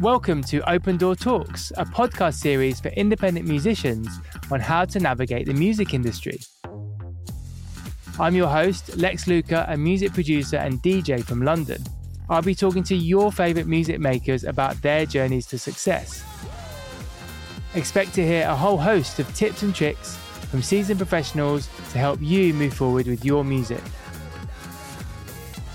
Welcome to OpenDAW Talks, a podcast series for independent musicians on how to navigate the music industry. I'm your host, Lex Luca, a music producer and DJ from London. I'll be talking to your favourite music makers about their journeys to success. Expect to hear a whole host of tips and tricks from seasoned professionals to help you move forward with your music.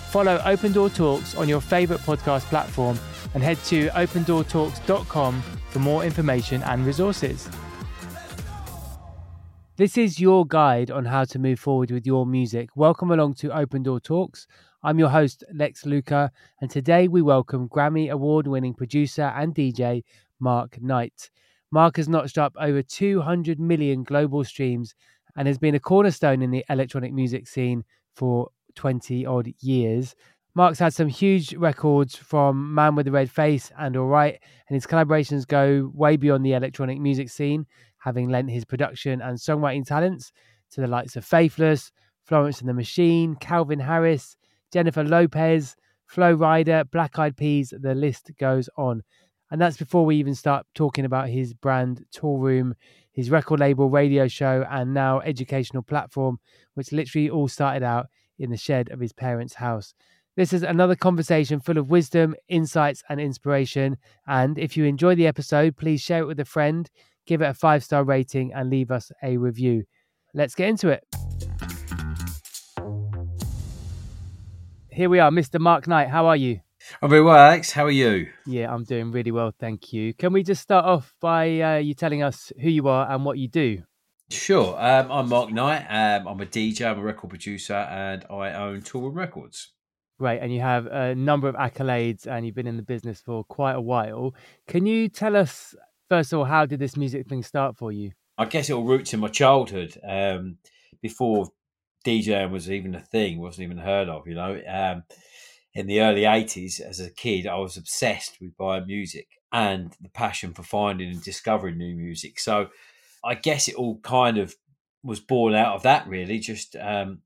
Follow OpenDAW Talks on your favourite podcast platform and head to opendawtalks.com for more information and resources. This is your guide on how to move forward with your music. Welcome along to OpenDAW Talks. I'm your host, Lex Luca, and today we welcome Grammy award winning producer and DJ Mark Knight. Mark has notched up over 200 million global streams and has been a cornerstone in the electronic music scene for 20 odd years. Mark's had some huge records from Man with the Red Face and Alright, and his collaborations go way beyond the electronic music scene, having lent his production and songwriting talents to the likes of Faithless, Florence and the Machine, Calvin Harris, Jennifer Lopez, Flo Rida, Black Eyed Peas, the list goes on. And that's before we even start talking about his brand Toolroom, his record label, radio show, and now educational platform, which literally all started out in the shed of his parents' house. This is another conversation full of wisdom, insights, and inspiration. And if you enjoy the episode, please share it with a friend, give it a five star rating, and leave us a review. Let's get into it. Here we are, Mr. Mark Knight. How are you? I'm very well, Alex. How are you? Yeah, I'm doing really well, thank you. Can we just start off by uh, you telling us who you are and what you do? Sure. Um, I'm Mark Knight. Um, I'm a DJ, I'm a record producer, and I own Toolroom Records. Right, and you have a number of accolades and you've been in the business for quite a while. Can you tell us, first of all, how did this music thing start for you? I guess it all roots in my childhood. Um, before DJing was even a thing, wasn't even heard of, you know. Um, in the early 80s, as a kid, I was obsessed with buying music and the passion for finding and discovering new music. So I guess it all kind of was born out of that, really. Just um,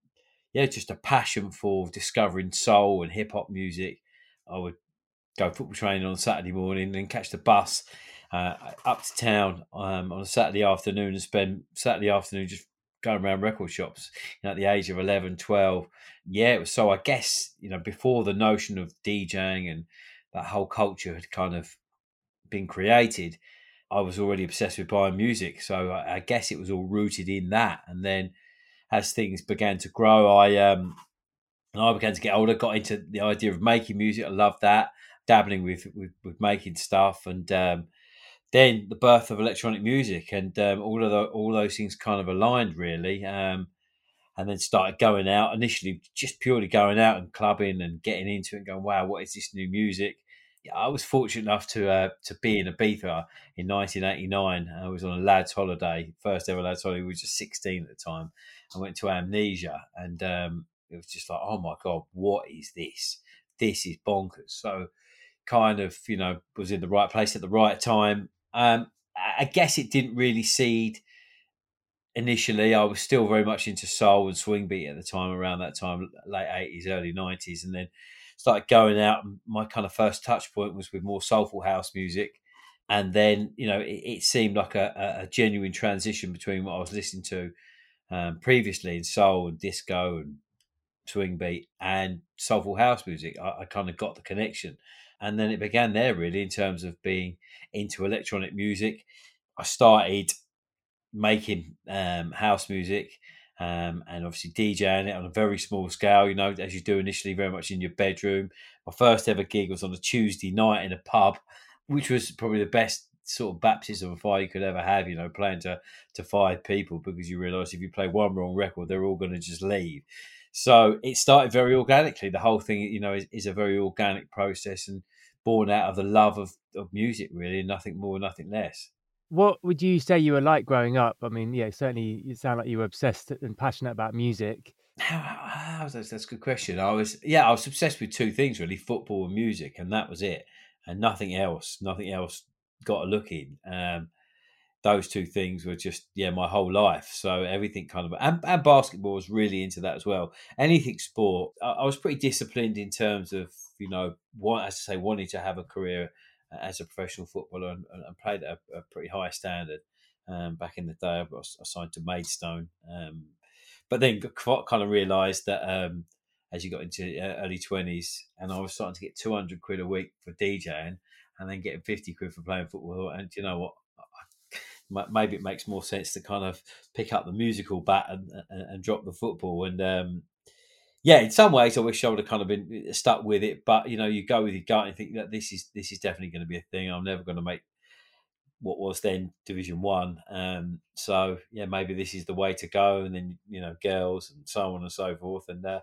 yeah, just a passion for discovering soul and hip hop music. I would go football training on Saturday morning and catch the bus uh, up to town um, on a Saturday afternoon and spend Saturday afternoon just going around record shops you know, at the age of 11, 12. Yeah, was so I guess, you know, before the notion of DJing and that whole culture had kind of been created, I was already obsessed with buying music. So I, I guess it was all rooted in that. And then as things began to grow, I um, I began to get older, got into the idea of making music. I love that, dabbling with with, with making stuff, and um, then the birth of electronic music, and um, all of the, all those things kind of aligned really. Um, and then started going out initially, just purely going out and clubbing and getting into it, and going, "Wow, what is this new music?" I was fortunate enough to uh, to be in Ibiza in 1989. I was on a lads' holiday, first ever lads' holiday. We were just 16 at the time, I went to Amnesia, and um, it was just like, oh my god, what is this? This is bonkers. So, kind of, you know, was in the right place at the right time. Um, I guess it didn't really seed initially. I was still very much into soul and swing beat at the time, around that time, late eighties, early nineties, and then started going out. My kind of first touch point was with more soulful house music. And then, you know, it, it seemed like a, a, genuine transition between what I was listening to um, previously in soul and disco and swing beat and soulful house music. I, I kind of got the connection. And then it began there really in terms of being into electronic music. I started making um, house music um, and obviously DJing it on a very small scale, you know, as you do initially, very much in your bedroom. My first ever gig was on a Tuesday night in a pub, which was probably the best sort of baptism of fire you could ever have, you know, playing to, to five people because you realise if you play one wrong record, they're all going to just leave. So it started very organically. The whole thing, you know, is, is, a very organic process and born out of the love of, of music, really, nothing more, nothing less. What would you say you were like growing up? I mean, yeah, certainly you sound like you were obsessed and passionate about music. That's a good question. I was, yeah, I was obsessed with two things really football and music, and that was it, and nothing else. Nothing else got a look in. Um, those two things were just yeah my whole life. So everything kind of and, and basketball was really into that as well. Anything sport, I, I, was pretty disciplined in terms of you know what as I say wanting to have a career as a professional footballer and, and played at a, a, pretty high standard. Um, back in the day, I was assigned to Maidstone, um, but then kind of realised that um, as you got into uh, early twenties, and I was starting to get two hundred quid a week for DJing, and then getting fifty quid for playing football. And you know what? maybe it makes more sense to kind of pick up the musical bat and, and, and drop the football. And um, yeah, in some ways, I wish I would have kind of been uh, stuck with it. But you know, you go with your gut and think that this is this is definitely going to be a thing. I'm never going to make what was then Division One. Um, so yeah, maybe this is the way to go. And then you know, girls and so on and so forth. And uh,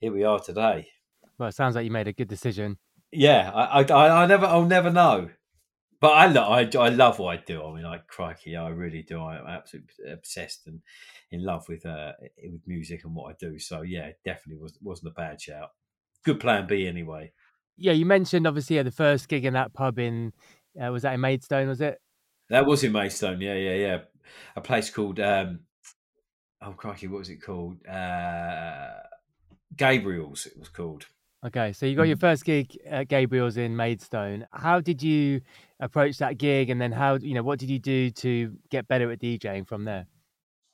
here we are today. Well, it sounds like you made a good decision. Yeah, I, I, I never, I'll never know but I love I, I love what I do. I mean, like crikey, I really do. I'm absolutely obsessed and in love with uh, with music and what I do. So yeah, definitely was wasn't a bad shout. Good plan B anyway. Yeah, you mentioned obviously yeah, the first gig in that pub in uh, was that in Maidstone? Was it? That was in Maidstone. Yeah, yeah, yeah. A place called um, oh crikey, what was it called? Uh, Gabriel's. It was called. Okay, so you got your mm. first gig at Gabriel's in Maidstone. How did you approach that gig, and then how you know what did you do to get better at DJing from there?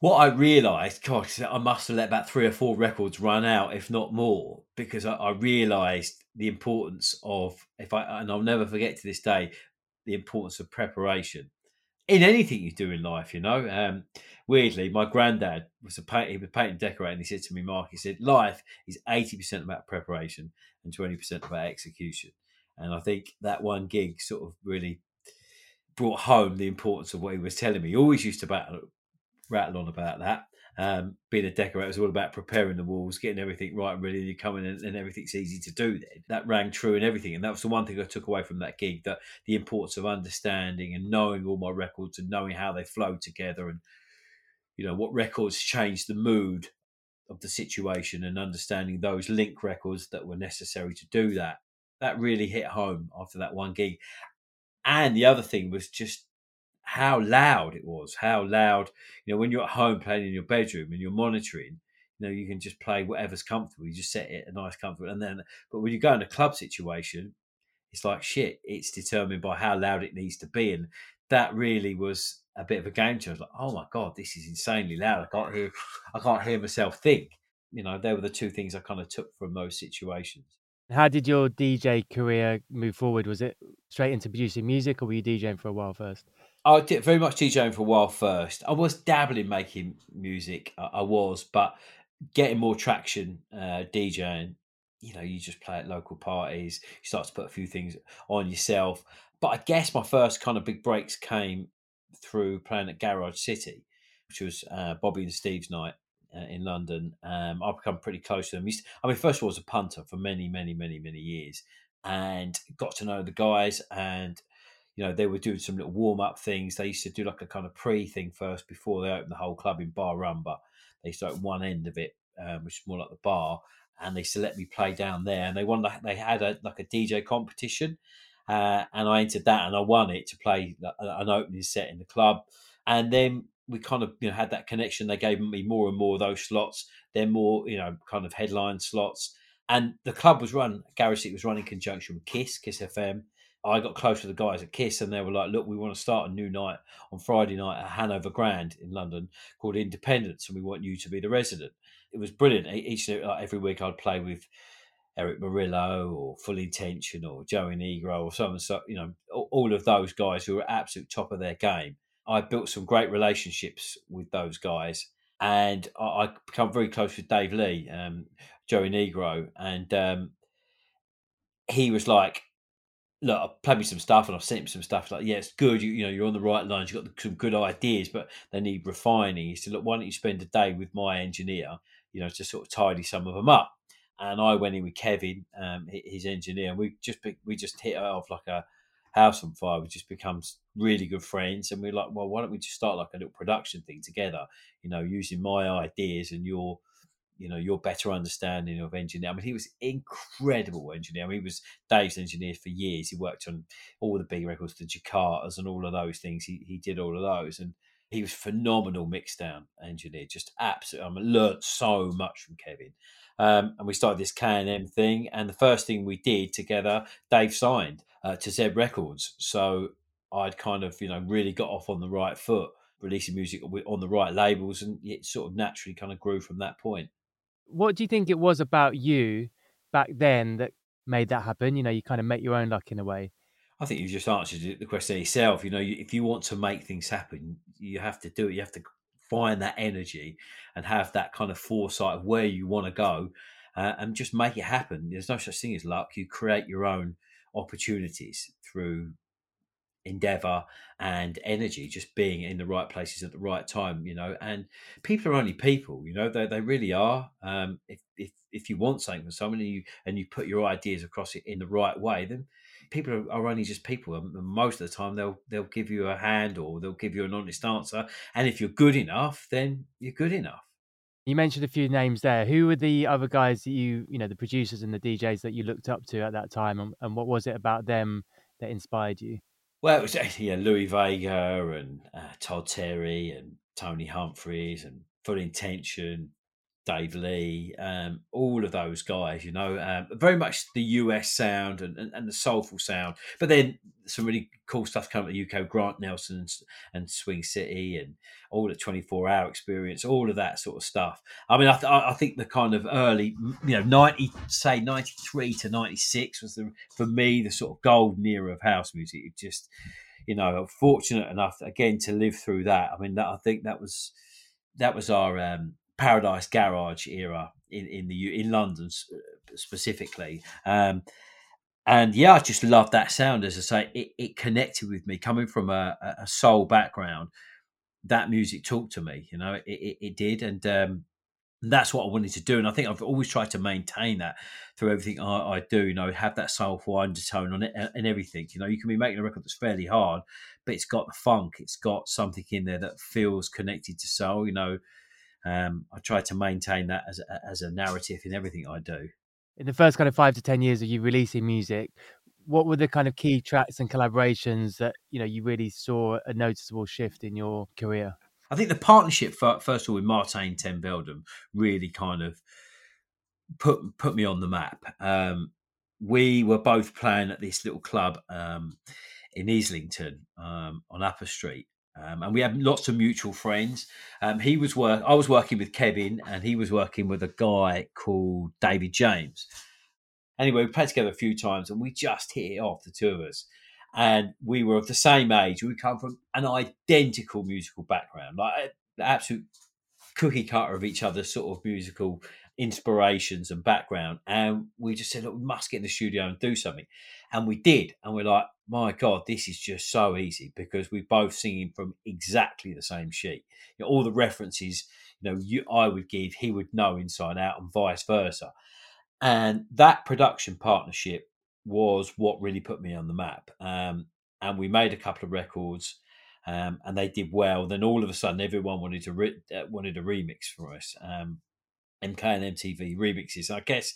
What I realised, gosh, I must have let about three or four records run out, if not more, because I, I realised the importance of if I and I'll never forget to this day the importance of preparation in anything you do in life, you know. Um, weirdly, my granddad was a paint, he was painting decorator, and he said to me, Mark, he said, life is eighty percent about preparation and twenty percent about execution. And I think that one gig sort of really brought home the importance of what he was telling me. He always used to battle, rattle on about that. Um, being a decorator is all about preparing the walls, getting everything right and ready, you come in and, and, everything's easy to do. Then that rang true and everything, and that was the one thing I took away from that gig: that the importance of understanding and knowing all my records and knowing how they flow together, and you know what records change the mood of the situation, and understanding those link records that were necessary to do that. That really hit home after that one gig. And the other thing was just how loud it was, how loud, you know, when you're at home playing in your bedroom and you're monitoring, you know, you can just play whatever's comfortable. You just set it a nice comfort. And then, but when you go in a club situation, it's like shit, it's determined by how loud it needs to be. And that really was a bit of a game changer. Like, oh my God, this is insanely loud. I can't hear, I can't hear myself think. You know, they were the two things I kind of took from those situations. How did your DJ career move forward? Was it straight into producing music or were you DJing for a while first? I did very much DJing for a while first. I was dabbling making music. I, I was, but getting more traction uh, DJing. You know, you just play at local parties. You start to put a few things on yourself. But I guess my first kind of big breaks came through playing at Garage City, which was uh, Bobby and Steve's night uh, in London. Um, I've become pretty close to them. I mean, first of all, I was a punter for many, many, many, many years, and got to know the guys and you know, they were doing some little warm up things. They used to do like a kind of pre thing first before they opened the whole club in Bar Rumba. They used to open one end of it, um, which is more like the bar, and they used to let me play down there. And they won, they had a like a DJ competition, uh, and I entered that and I won it to play an opening set in the club. And then we kind of you know had that connection. They gave me more and more of those slots. They're more you know kind of headline slots. And the club was run, Garage City was run in conjunction with Kiss, Kiss FM. I got close to the guys at Kiss, and they were like, "Look, we want to start a new night on Friday night at Hanover Grand in London called Independence, and we want you to be the resident." It was brilliant. Each like every week, I'd play with Erick Morillo or Full Intention or Joey Negro or some, so you know, all of those guys who were absolute top of their game. I built some great relationships with those guys, and I, I become very close with Dave Lee, um, Joey Negro, and um, he was like look, I've played me some stuff and I've sent him some stuff. Like, yeah, it's good. You, you know, you're on the right lines. You've got some good ideas, but they need refining. He said, look, why don't you spend a day with my engineer, you know, to sort of tidy some of them up. And I went in with Kevin, um, his engineer, and we just we just hit it off like a house on fire. We just become really good friends, and we're like, well, why don't we just start like a little production thing together? You know, using my ideas and your you know your better understanding of engineering. I mean, he was incredible engineer. I mean, he was Dave's engineer for years. He worked on all the big records, the Jakattas, and all of those things. He he did all of those, and he was phenomenal mixdown engineer. Just absolutely, I mean, learned so much from Kevin. Um, and we started this K and M thing, and the first thing we did together, Dave signed. uh, to Z Records. So I'd kind of, you know, really got off on the right foot, releasing music on the right labels, and it sort of naturally kind of grew from that point. What do you think it was about you back then that made that happen? You know, you kind of make your own luck in a way. I think you just answered the question yourself. You know, if you want to make things happen, you have to do it. You have to find that energy and have that kind of foresight of where you want to go uh, and just make it happen. There's no such thing as luck. You create your own opportunities through endeavor and energy just being in the right places at the right time you know and people are only people you know they, they really are. Um, if, if if you want something from someone and you and you put your ideas across it in the right way then people are, are only just people. And most of the time they'll they'll give you a hand or they'll give you an honest answer. And if you're good enough then you're good enough. You mentioned a few names there. Who were the other guys that you, you know, the producers and the DJs that you looked up to at that time, and, and what was it about them that inspired you? Well, it was yeah, Louie Vega and uh, Todd Terry and Tony Humphries and Full Intention, Dave Lee, um, all of those guys, you know, um, very much the US sound and, and, and, the soulful sound. But then some really cool stuff coming to the UK, Grant Nelson and, and Swing City and all the 24 hour experience, all of that sort of stuff. I mean, I, th- I think the kind of early, you know, 90, say 93 to 96 was the, for me, the sort of golden era of house music. It just, you know, fortunate enough again to live through that. I mean, that I think that was, that was our, um, Paradise Garage era in in the in London specifically. Um, and yeah, I just love that sound. As I say, it, it connected with me coming from a, a, soul background. That music talked to me, you know, it, it, it did, and um, that's what I wanted to do. And I think I've always tried to maintain that through everything I, I do. You know, have that soulful undertone on it and everything. You know, you can be making a record that's fairly hard, but it's got the funk. It's got something in there that feels connected to soul. You know, um, I try to maintain that as a, as a narrative in everything I do. In the first kind of five to ten years of you releasing music, what were the kind of key tracks and collaborations that you know you really saw a noticeable shift in your career? I think the partnership, first of all, with Martijn ten Velden really kind of put put me on the map. Um, we were both playing at this little club um, in Islington um, on Upper Street, um, and we had lots of mutual friends. Um, he was work. I was working with Kevin, and he was working with a guy called David James. Anyway, we played together a few times, and we just hit it off, the two of us. And we were of the same age. We come from an identical musical background, like the absolute cookie cutter of each other's sort of musical inspirations and background. And we just said, look, we must get in the studio and do something. And we did. And we're like, my God, this is just so easy because we're both singing from exactly the same sheet. You know, all the references, you know, you, I would give, he would know inside out, and vice versa. And that production partnership was what really put me on the map. Um, and we made a couple of records, um, and they did well. Then all of a sudden, everyone wanted to re- uh, wanted a remix for us. Um, MK and MTV remixes. I guess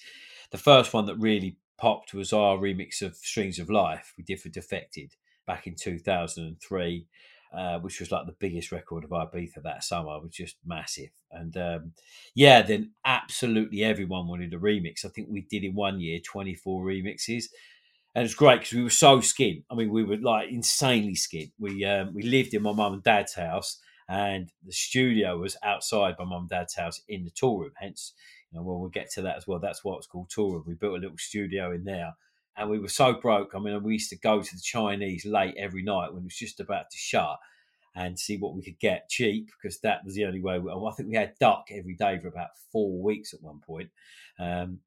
the first one that really popped was our remix of Strings of Life we did for Defected back in 2003, uh, which was like the biggest record of Ibiza that summer. It was just massive. And um, yeah, then absolutely everyone wanted a remix. I think we did in one year 24 remixes. And it's great because we were so skint. I mean, we were like insanely skint. We um, we lived in my mum and dad's house, and the studio was outside my mum and dad's house in the tool room. Hence, you know, well, get to that as well. That's what it's called room. We built a little studio in there, and we were so broke. I mean, we used to go to the Chinese late every night when it was just about to shut and see what we could get cheap because that was the only way. We, I think we had duck every day for about four weeks at one point. Um,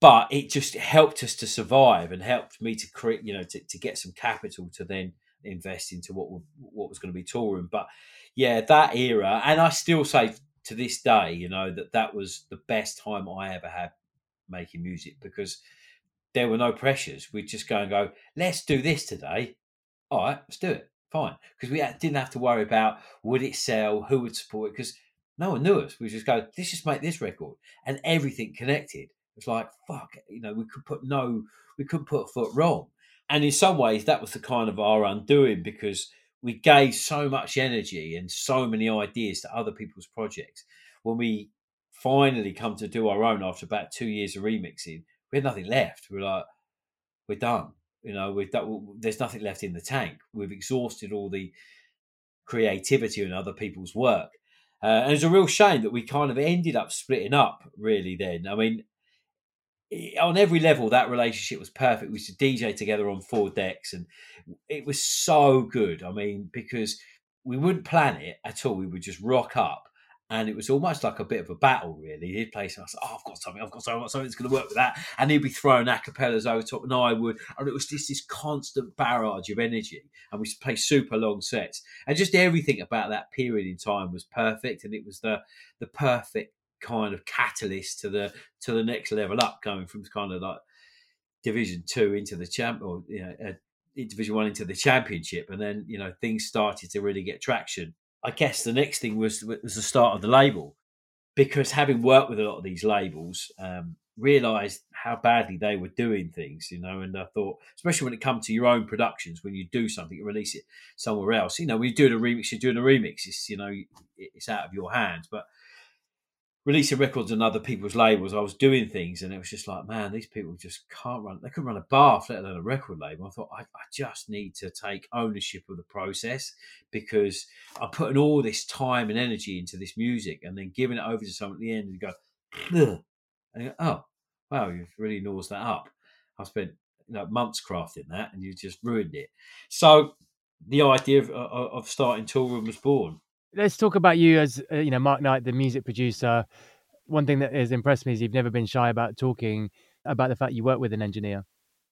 but it just helped us to survive and helped me to create, you know, to, to get some capital to then invest into what what was going to be Toolroom. But yeah, that era, and I still say to this day, you know, that that was the best time I ever had making music because there were no pressures. We'd just go and go, let's do this today. All right, let's do it. Fine. Because we didn't have to worry about would it sell, who would support it, because no one knew us. We just go, let's just make this record. And everything connected. It's like, fuck, you know, we could put no, we couldn't put a foot wrong. And in some ways, that was the kind of our undoing because we gave so much energy and so many ideas to other people's projects. When we finally come to do our own after about two years of remixing, we had nothing left. We are like, we're done. You know, we've there's nothing left in the tank. We've exhausted all the creativity in other people's work. Uh, and it's a real shame that we kind of ended up splitting up, really, then. I mean, on every level, that relationship was perfect. We used to DJ together on four decks, and it was so good. I mean, because we wouldn't plan it at all. We would just rock up and it was almost like a bit of a battle, really. He'd play something, I was like, oh, I've got something, I've got something, I've got something that's going to work with that. And he'd be throwing acapellas over top, and I would. And it was just this constant barrage of energy. And we play super long sets. And just everything about that period in time was perfect. And it was the the perfect kind of catalyst to the to the next level up, going from kind of like Division Two into the champ, or you know, uh, Division One into the Championship, and then you know things started to really get traction. I guess the next thing was was the start of the label, because having worked with a lot of these labels, um, realised how badly they were doing things, you know. And I thought, especially when it comes to your own productions, when you do something you release it somewhere else, you know, when you're doing a remix, you're doing a remix. It's you know, it's out of your hands. But releasing records on other people's labels, I was doing things, and it was just like, man, these people just can't run. They couldn't run a bath, let alone a record label. I thought I, I just need to take ownership of the process because I'm putting all this time and energy into this music, and then giving it over to someone at the end and go, and go, oh, wow, you've really nosed that up. I spent you know months crafting that, and you just ruined it. So the idea of, of starting Toolroom was born let's talk about you as uh, you know Mark Knight, the music producer. One thing that has impressed me is you've never been shy about talking about the fact you work with an engineer.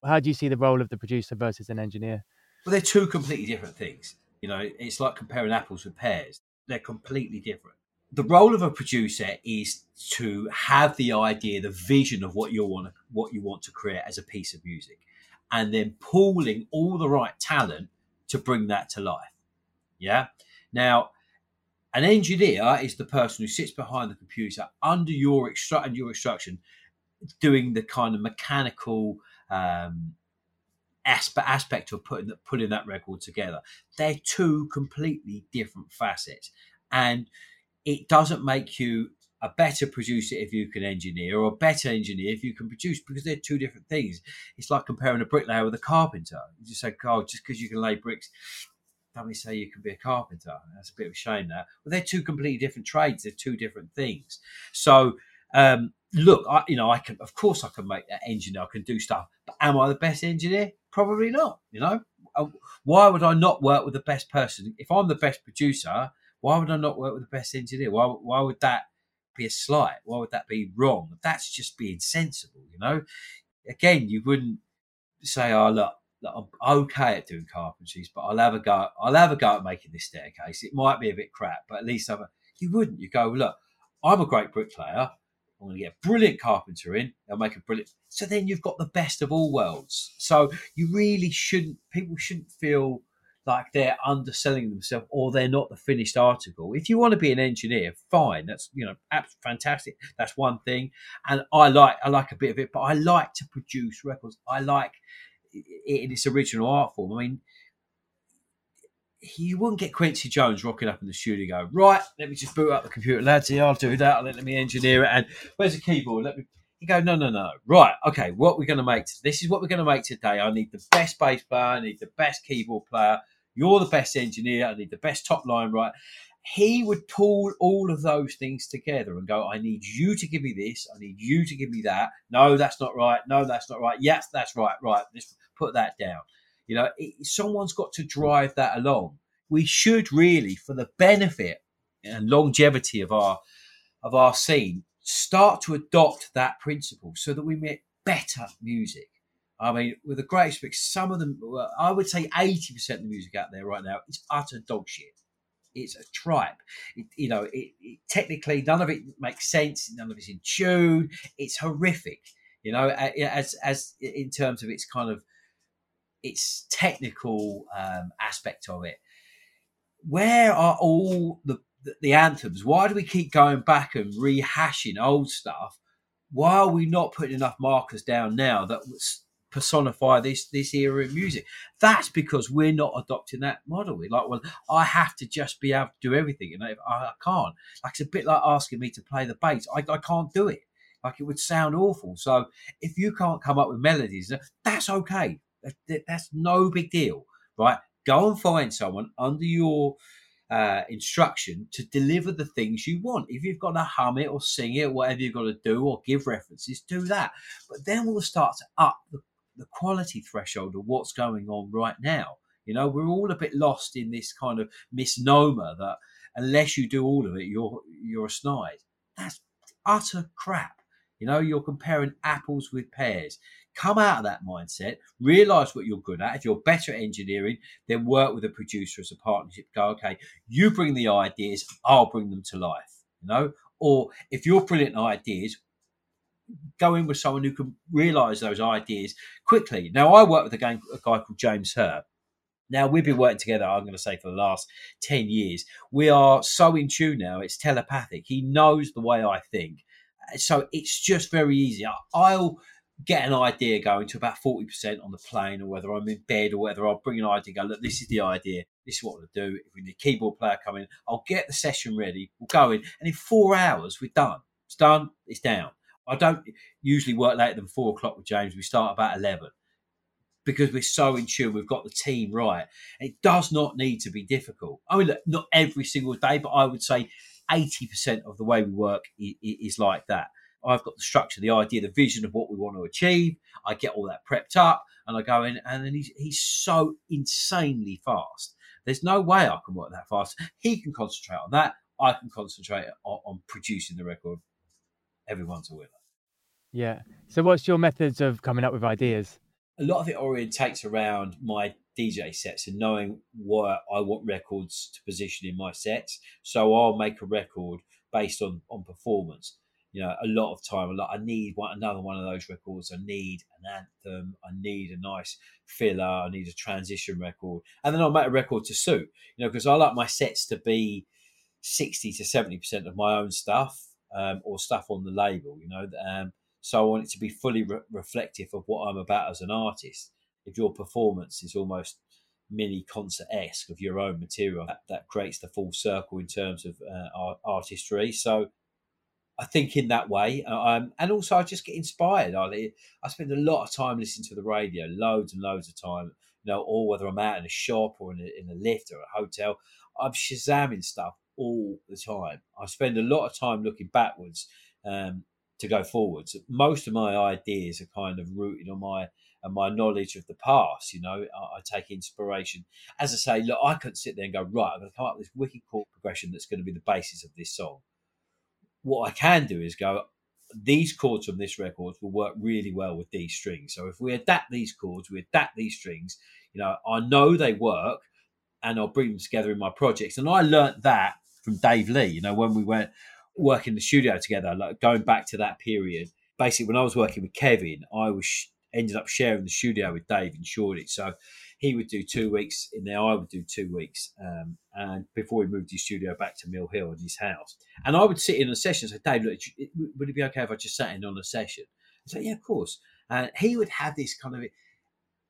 How do you see the role of the producer versus an engineer? Well, they're two completely different things. You know, it's like comparing apples with pears. They're completely different. The role of a producer is to have the idea, the vision of what you want, what you want to create as a piece of music, and then pooling all the right talent to bring that to life. Yeah. Now, an engineer is the person who sits behind the computer under your extra- your instruction, doing the kind of mechanical um, aspect aspect of putting putting that record together. They're two completely different facets, and it doesn't make you a better producer if you can engineer or a better engineer if you can produce because they're two different things. It's like comparing a bricklayer with a carpenter. You just say, "Oh, just because you can lay bricks we say you can be a carpenter? That's a bit of a shame that. But they're two completely different trades. They're two different things. So um, look, I, you know, I can, of course, I can make that engineer. I can do stuff, but am I the best engineer? Probably not. You know, uh, why would I not work with the best person? If I'm the best producer, why would I not work with the best engineer? Why, why would that be a slight? Why would that be wrong? That's just being sensible. You know, again, you wouldn't say, "Oh, look, that I'm okay at doing carpentries, but I'll have a go. I'll have a go at making this staircase. It might be a bit crap, but at least I'm. A, you wouldn't. You go look. I'm a great bricklayer. I'm going to get a brilliant carpenter in. They'll make a brilliant. So then you've got the best of all worlds. So you really shouldn't. People shouldn't feel like they're underselling themselves or they're not the finished article. If you want to be an engineer, fine. That's you know, absolutely fantastic. That's one thing. And I like I like a bit of it, but I like to produce records. I like in its original art form. I mean, you wouldn't get Quincy Jones rocking up in the studio, go, right, let me just boot up the computer, lads. Yeah, I'll do that. Let me engineer it. And where's the keyboard? Let me. You go, no, no, no. Right, okay. What we're going to make? This is what we're going to make today. I need the best bass player. I need the best keyboard player. You're the best engineer. I need the best top line right he would pull all of those things together and go, I need you to give me this. I need you to give me that. No, that's not right. No, that's not right. Yes, that's right. Right. Let's put that down. You know, it, someone's got to drive that along. We should really, for the benefit and longevity of our of our scene, start to adopt that principle so that we make better music. I mean, with the greatest respect, some of them, I would say 80% of the music out there right now is utter dog shit it's a tripe. It, you know, it, it, technically none of it makes sense. None of it's in tune. It's horrific. You know, as as in terms of its kind of its technical um, aspect of it. Where are all the, the the anthems? Why do we keep going back and rehashing old stuff? Why are we not putting enough markers down now that personify this this era of music. That's because we're not adopting that model. We're like, well, I have to just be able to do everything, and I, I can't. Like it's a bit like asking me to play the bass. I, I can't do it. Like it would sound awful. So if you can't come up with melodies, that's okay. That's no big deal, right? Go and find someone under your uh, instruction to deliver the things you want. If you've got to hum it or sing it, whatever you've got to do, or give references, do that. But then we'll start to up the, the quality threshold of what's going on right now. You know, we're all a bit lost in this kind of misnomer that unless you do all of it, you're you're a snide. That's utter crap. You know, you're comparing apples with pears. Come out of that mindset, realize what you're good at. If you're better at engineering, then work with a producer as a partnership. Go, okay, you bring the ideas, I'll bring them to life. You know, or if you're brilliant ideas, go in with someone who can realize those ideas quickly. Now, I work with a guy, a guy called James Hurr. Now, we've been working together, I'm going to say, for the last 10 years. We are so in tune now, it's telepathic. He knows the way I think. So it's just very easy. I'll get an idea going to about 40% on the plane or whether I'm in bed or whether I'll bring an idea go, look, this is the idea. This is what we'll do. If we need a keyboard player coming, I'll get the session ready. We'll go in. And in four hours, we're done. It's done. It's down. I don't usually work later than four o'clock with James. We start about 11 because we're so in tune. We've got the team right. It does not need to be difficult. I mean, look, not every single day, but I would say 80% of the way we work is like that. I've got the structure, the idea, the vision of what we want to achieve. I get all that prepped up and I go in, and then he's, he's so insanely fast. There's no way I can work that fast. He can concentrate on that. I can concentrate on, on producing the record. Everyone's a winner. Yeah. So, what's your methods of coming up with ideas? A lot of it orientates around my DJ sets and knowing what I want records to position in my sets. So, I'll make a record based on on performance you know, a lot of time. A lot. I need one, another one of those records. I need an anthem. I need a nice filler. I need a transition record, and then I'll make a record to suit. You know, because I like my sets to be sixty to seventy percent of my own stuff um, or stuff on the label. You know, um, so I want it to be fully re- reflective of what I'm about as an artist. If your performance is almost mini concert esque of your own material, that, that, creates the full circle in terms of uh, artistry. So I think in that way, uh, um, and also I just get inspired. I I spend a lot of time listening to the radio, loads and loads of time. You know, or whether I'm out in a shop or in a, in a lift or a hotel, I'm shazamming stuff all the time. I spend a lot of time looking backwards um, to go forwards. Most of my ideas are kind of rooted on my and my knowledge of the past. You know, I, I, take inspiration. As I say, look, I couldn't sit there and go right. I'm going to come up with this wicked chord progression that's going to be the basis of this song what I can do is go, these chords from this record will work really well with these strings. So if we adapt these chords, we adapt these strings, you know, I know they work and I'll bring them together in my projects. And I learnt that from Dave Lee, you know, when we went working in the studio together, like going back to that period. Basically, when I was working with Kevin, I was ended up sharing the studio with Dave in Shoreditch. So he would do two weeks in there, I would do two weeks. Um, and before we moved his studio back to Mill Hill in his house. And I would sit in a session and say, Dave, look, would it be okay if I just sat in on a session? I said, yeah, of course. And he would have this kind of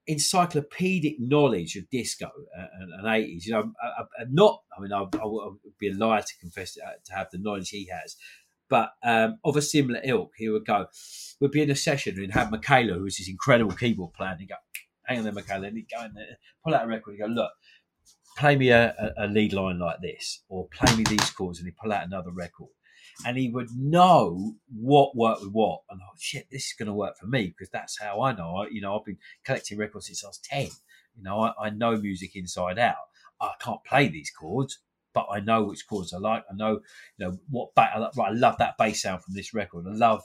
encyclopedic knowledge of disco and, and 80s. You know, not, I mean, I, I, would be a liar to confess uh, to have the knowledge he has, but um, of a similar ilk. He would go, we'd be in a session and have Michaela, who's this incredible keyboard player, and he'd go, hang on there, Michaela, and he'd go there, pull out a record and go, look, play me a, a, lead line like this, or play me these chords, and he'd pull out another record. And he would know what worked with what. And oh, shit, this is going to work for me because that's how I know. I, you know, I've been collecting records since I was 10. You know, I, I know music inside out. I can't play these chords, but I know which chords I like. I know, you know, what ba- I, right, I love that bass sound from this record. I love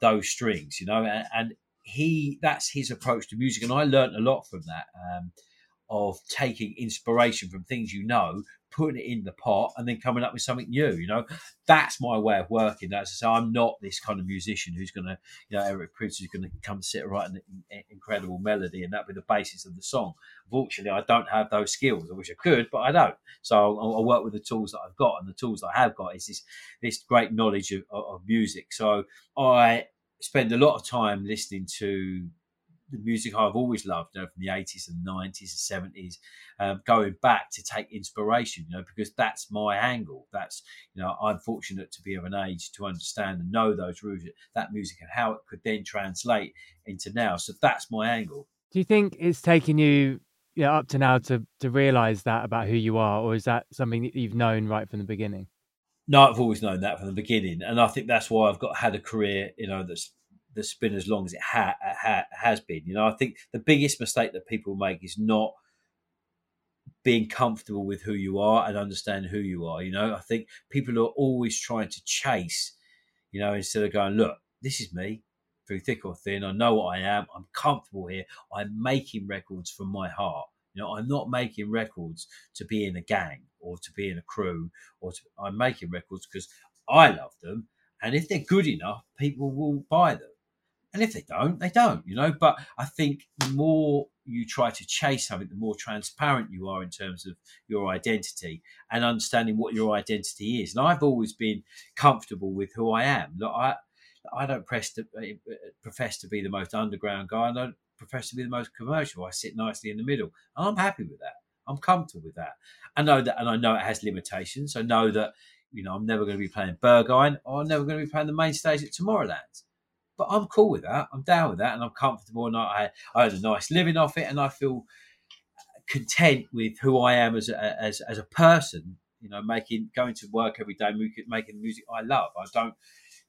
those strings, you know, and, and he that's his approach to music, and I learned a lot from that. Um, of taking inspiration from things you know, putting it in the pot, and then coming up with something new. You know, that's my way of working. That's so I'm not this kind of musician who's going to, you know, Eric Prydz is going to come sit and write an incredible melody, and that be the basis of the song. Unfortunately, I don't have those skills. I wish I could, but I don't. So I, I work with the tools that I've got, and the tools that I have got is this this great knowledge of, of music. So I spend a lot of time listening to the music I've always loved, you know, from the 80s and 90s and 70s, um, going back to take inspiration, you know, because that's my angle. That's, you know, I'm fortunate to be of an age to understand and know those roots, that music and how it could then translate into now. So that's my angle. Do you think it's taken you, you know, up to now to to realize that about who you are, or is that something that you've known right from the beginning? No, I've always known that from the beginning, and I think that's why I've got had a career, you know, that's that's been as long as it ha, ha, has been. You know, I think the biggest mistake that people make is not being comfortable with who you are and understand who you are. You know, I think people are always trying to chase, you know, instead of going, look, this is me through thick or thin. I know what I am. I'm comfortable here. I'm making records from my heart. You know, I'm not making records to be in a gang or to be in a crew, or to, I'm making records because I love them. And if they're good enough, people will buy them. And if they don't, they don't, you know. But I think the more you try to chase something, the more transparent you are in terms of your identity and understanding what your identity is. And I've always been comfortable with who I am. Look, I I don't to, uh, profess to be the most underground guy. I don't profess to be the most commercial. I sit nicely in the middle, and I'm happy with that. I'm comfortable with that. I know that, and I know it has limitations. I know that you know I'm never going to be playing Berghain, or I'm never going to be playing the main stage at Tomorrowland. But I'm cool with that. I'm down with that, and I'm comfortable. And I, I had a nice living off it, and I feel content with who I am as a, as as a person. You know, making going to work every day, making music I love. I don't,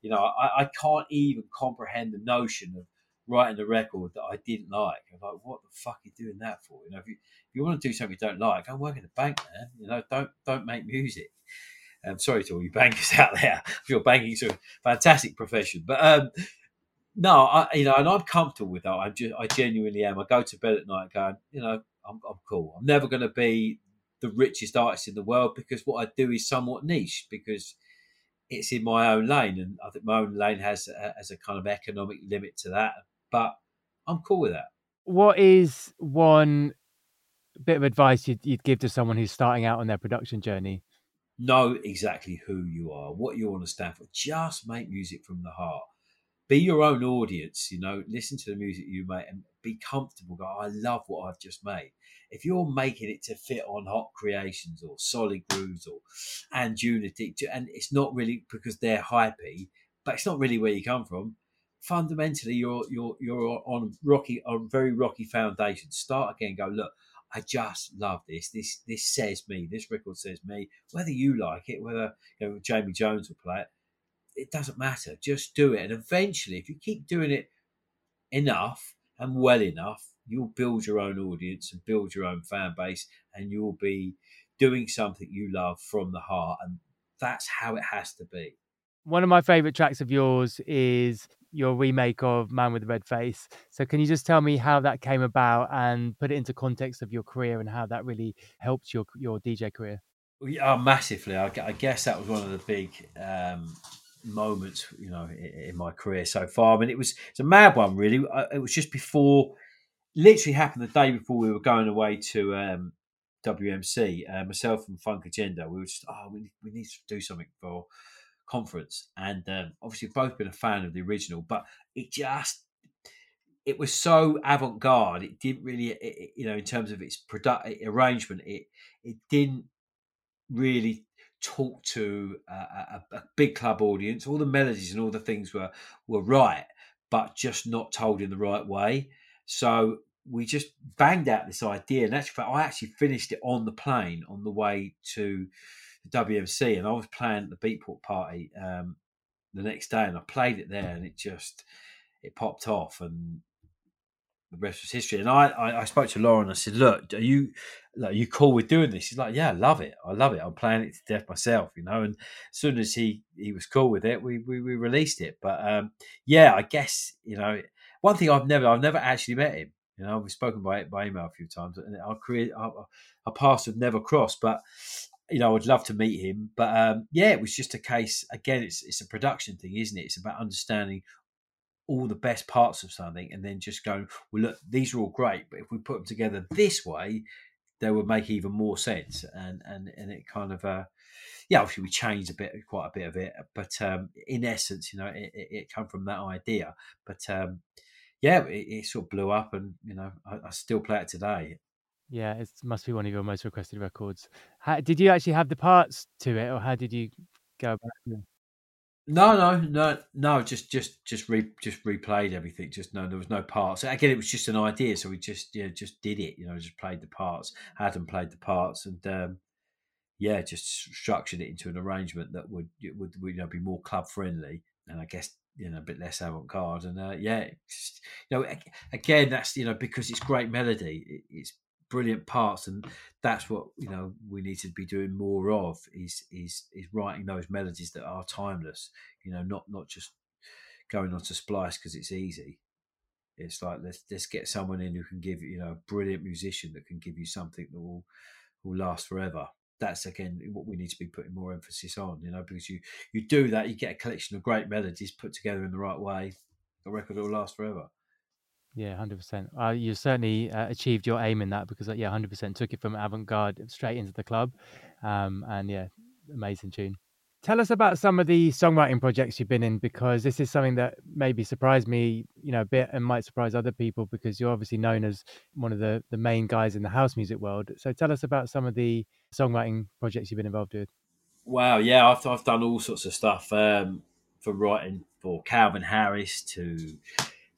you know, I, I can't even comprehend the notion of writing a record that I didn't like. I'm like, what the fuck are you doing that for? You know, if you if you want to do something you don't like, go work in a bank, man. You know, don't don't make music. I'm um, sorry to all you bankers out there. I'm sure banking's a fantastic profession, but um, no, I, you know, and I'm comfortable with that. I just, I genuinely am. I go to bed at night going, you know, I'm, I'm cool. I'm never going to be the richest artist in the world because what I do is somewhat niche because it's in my own lane, and I think my own lane has a, has a kind of economic limit to that. But I'm cool with that. What is one bit of advice you'd, you'd give to someone who's starting out on their production journey? Know exactly who you are, what you want to stand for. Just make music from the heart be your own audience, you know, listen to the music you make and be comfortable. Go, I love what I've just made. If you're making it to fit on Hot Creations or Solid Grooves or and Unity, and it's not really because they're hypey, but it's not really where you come from. Fundamentally, you're you're you're on rocky on very rocky foundation. Start again. Go look. I just love this. This this says me. This record says me. Whether you like it, whether you know, Jamie Jones will play it, it doesn't matter. Just do it. And eventually, if you keep doing it enough and well enough, you'll build your own audience and build your own fan base, and you'll be doing something you love from the heart. And that's how it has to be. One of my favorite tracks of yours is your remake of Man with the Red Face. So, can you just tell me how that came about and put it into context of your career and how that really helped your your DJ career? Yeah, massively. I, I guess that was one of the big um, moments, you know, in, in, my career so far. I mean, it was it's a mad one, really. It was just before, literally happened the day before we were going away to um, WMC. Uh, myself and Funk Agenda, we were just, oh, we, we need to do something for conference, and um, obviously both been a fan of the original, but it just it was so avant-garde it didn't really it, you know in terms of its product arrangement it it didn't really talk to a, a, a, big club audience. All the melodies and all the things were were right, but just not told in the right way. So we just banged out this idea, and actually, I actually finished it on the plane on the way to the WMC, and I was playing at the Beatport party um, the next day, and I played it there, and it just it popped off, and the rest was history. And I, I, I spoke to Laurent. I said, "Look, are you, like, you cool with doing this?" He's like, "Yeah, I love it. I love it. I'm playing it to death myself, you know." And as soon as he he was cool with it, we we, we released it. But um, yeah, I guess you know, one thing I've never I've never actually met him. You know, we've spoken by by email a few times, and our career our, our paths have never crossed. But you know, I'd love to meet him. But um, yeah, it was just a case. Again, it's it's a production thing, isn't it? It's about understanding all the best parts of something and then just going, well, look, these are all great, but if we put them together this way, they would make even more sense. And and and it kind of, uh, yeah, obviously we changed a bit, quite a bit of it, but um, in essence, you know, it, it, it from that idea. But um, yeah, it, it, sort of blew up, and you know, I, I still play it today. Yeah, it must be one of your most requested records. How, did you actually have the parts to it, or how did you go about? No, no, no, no. Just, just, just re, just replayed everything. Just no, there was no parts. Again, it was just an idea, so we just, yeah, just did it. You know, just played the parts. Hadn't played the parts, and um, yeah, just structured it into an arrangement that would would, would you know be more club friendly, and I guess you know a bit less avant garde. And uh, yeah, just, you know, again, that's you know because it's great melody, it, it's brilliant parts, and that's what you know we need to be doing more of is is is writing those melodies that are timeless. You know, not not just going on to splice because it's easy. It's like let's let's get someone in who can give you know a brilliant musician that can give you something that will will last forever. That's again what we need to be putting more emphasis on, you know, because you you do that, you get a collection of great melodies put together in the right way. The record will last forever. Yeah, hundred percent. Uh, you certainly uh, achieved your aim in that because, uh, yeah, hundred percent took it from avant-garde straight into the club, um, and yeah, amazing tune. Tell us about some of the songwriting projects you've been in because this is something that maybe surprised me, you know, a bit and might surprise other people because you're obviously known as one of the the main guys in the house music world. So tell us about some of the songwriting projects you've been involved with. Wow, yeah, I've I've done all sorts of stuff um, for writing for Calvin Harris to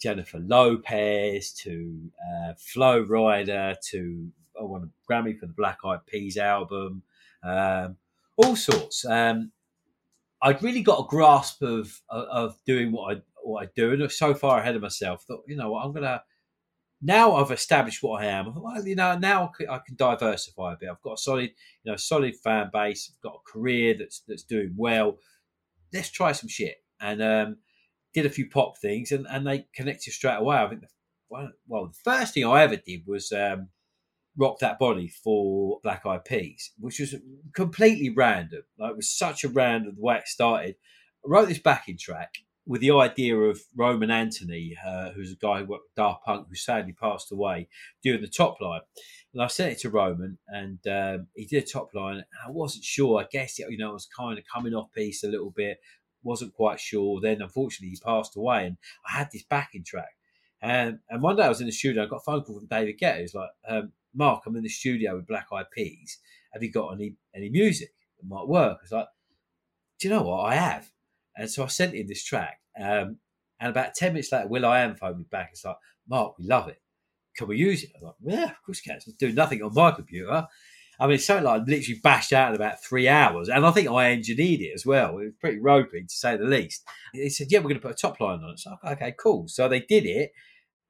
Jennifer Lopez to uh, Flo Rida to I won a Grammy for the Black Eyed Peas album, um, all sorts. Um, I'd really got a grasp of of doing what I what I do, and so far ahead of myself that you know what I'm gonna. Now I've established what I am. Well, you know, now I can diversify a bit. I've got a solid, you know, solid fan base. I've got a career that's that's doing well. Let's try some shit. And um, did a few pop things, and, and they connected straight away. I think, the, well, the first thing I ever did was um, rock that body for Black Eyed Peas, which was completely random. Like it was such a random way it started. I wrote this backing track with the idea of Romanthony, uh, who's a guy who worked with Daft Punk, who sadly passed away, doing the top line. And I sent it to Roman, and um, he did a top line. I wasn't sure. I guess it, you know, I was kind of coming off piece a little bit wasn't quite sure. Then, unfortunately, he passed away, and I had this backing track. And, and one day I was in the studio, I got a phone call from David Guetta. He's like, um, Mark, I'm in the studio with Black Eyed Peas. Have you got any any music that might work? I was like, Do you know what? I have. And so I sent him this track. Um, and about 10 minutes later, Will will.i.am phoned me back. It's like, Mark, we love it. Can we use it? I'm like, Yeah, of course you can. It's doing nothing on my computer. I mean, it's something like literally bashed out in about three hours, and I think I engineered it as well. It was pretty ropey to say the least. He said, "Yeah, we're going to put a top line on it." So okay, cool. So they did it.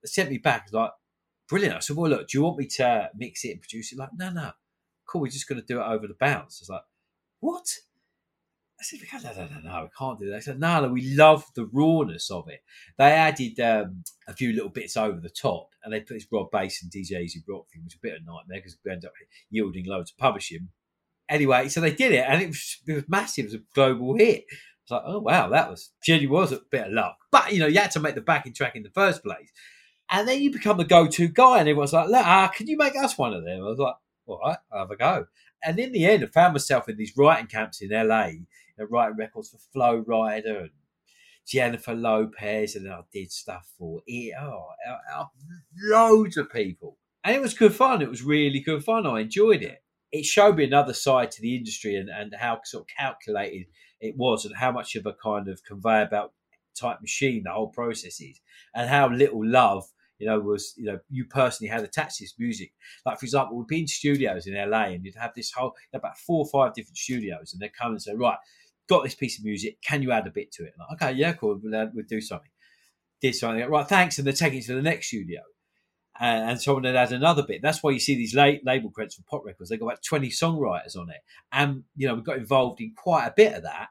They sent me back like, brilliant. I said, "Well, look, do you want me to mix it and produce it?" Like, no, no, cool. We're just going to do it over the bounce. I was like, what? I said, no, no, no, no, we can't do that. I said, no, no, we love the rawness of it. They added um, a few little bits over the top and they put this Rob Base and DJ E-Z Rock thing, which was a bit of a nightmare because we ended up yielding loads of publishing. Anyway, so they did it and it was, it was massive. It was a global hit. It's like, oh, wow, that was genuinely was a bit of luck. But, you know, you had to make the backing track in the first place. And then you become the go to guy and everyone's like, ah, can you make us one of them? I was like, all right, I'll have a go. And in the end, I found myself in these writing camps in LA know, writing records for Flo Rida and Jennifer Lopez, and I did stuff for. Oh, loads of people, and it was good fun. It was really good fun. I enjoyed it. It showed me another side to the industry and, and how sort of calculated it was, and how much of a kind of conveyor belt type machine the whole process is, and how little love you know, was, you know, you personally had attached to this music. Like, for example, we'd be in studios in LA and you'd have this whole, about four or five different studios and they'd come and say, right, got this piece of music. Can you add a bit to it? Like, okay, yeah, cool. We'll, uh, we'll, do something. Did something. Right, thanks. And they're taking it to the next studio. And, and someone had added another bit. That's why you see these late label credits for pop records. They've got about 20 songwriters on it. And, you know, we got involved in quite a bit of that.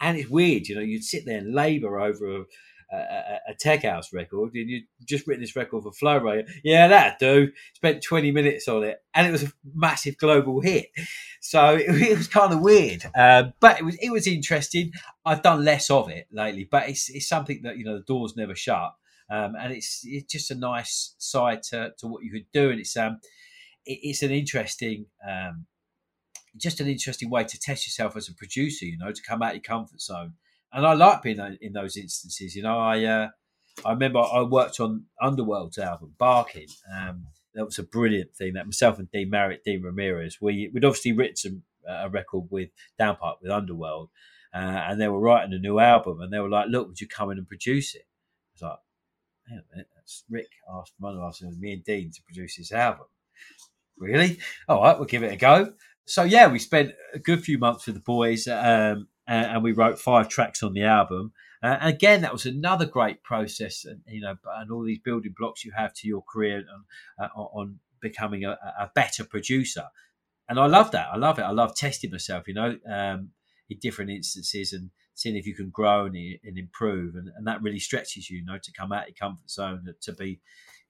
And it's weird, you know, you'd sit there and labour over a, a, tech house record and you just written this record for Flo Rida. Yeah, that do. Spent 20 minutes on it and it was a massive global hit. So it, it was kind of weird. Um, but it was it was interesting. I've done less of it lately, but it's, it's something that, you know, the door's never shut. Um, and it's it's just a nice side to, to what you could do. And it's um it, it's an interesting um just an interesting way to test yourself as a producer, you know, to come out of your comfort zone and I like being in those instances. You know, I uh, I remember I worked on Underworld's album Barking. Um, that was a brilliant thing. That myself and Dean Marriott, Dean Ramirez, we we'd obviously written some, uh, a record with Downpipe with Underworld, uh, and they were writing a new album, and they were like, "Look, would you come in and produce it?" I was like, "Hang on a minute, that's Rick asked one of us, me and Dean, to produce this album." Really? All right, we'll give it a go. So yeah, we spent a good few months with the boys, um, and, and, we wrote five tracks on the album. Uh, again, that was another great process, and you know, and all these building blocks you have to your career on, uh, on becoming a, a, better producer. And I love that. I love it. I love testing myself, you know, um, in different instances and seeing if you can grow and, and improve, and, and that really stretches you, you know, to come out your comfort zone, to be,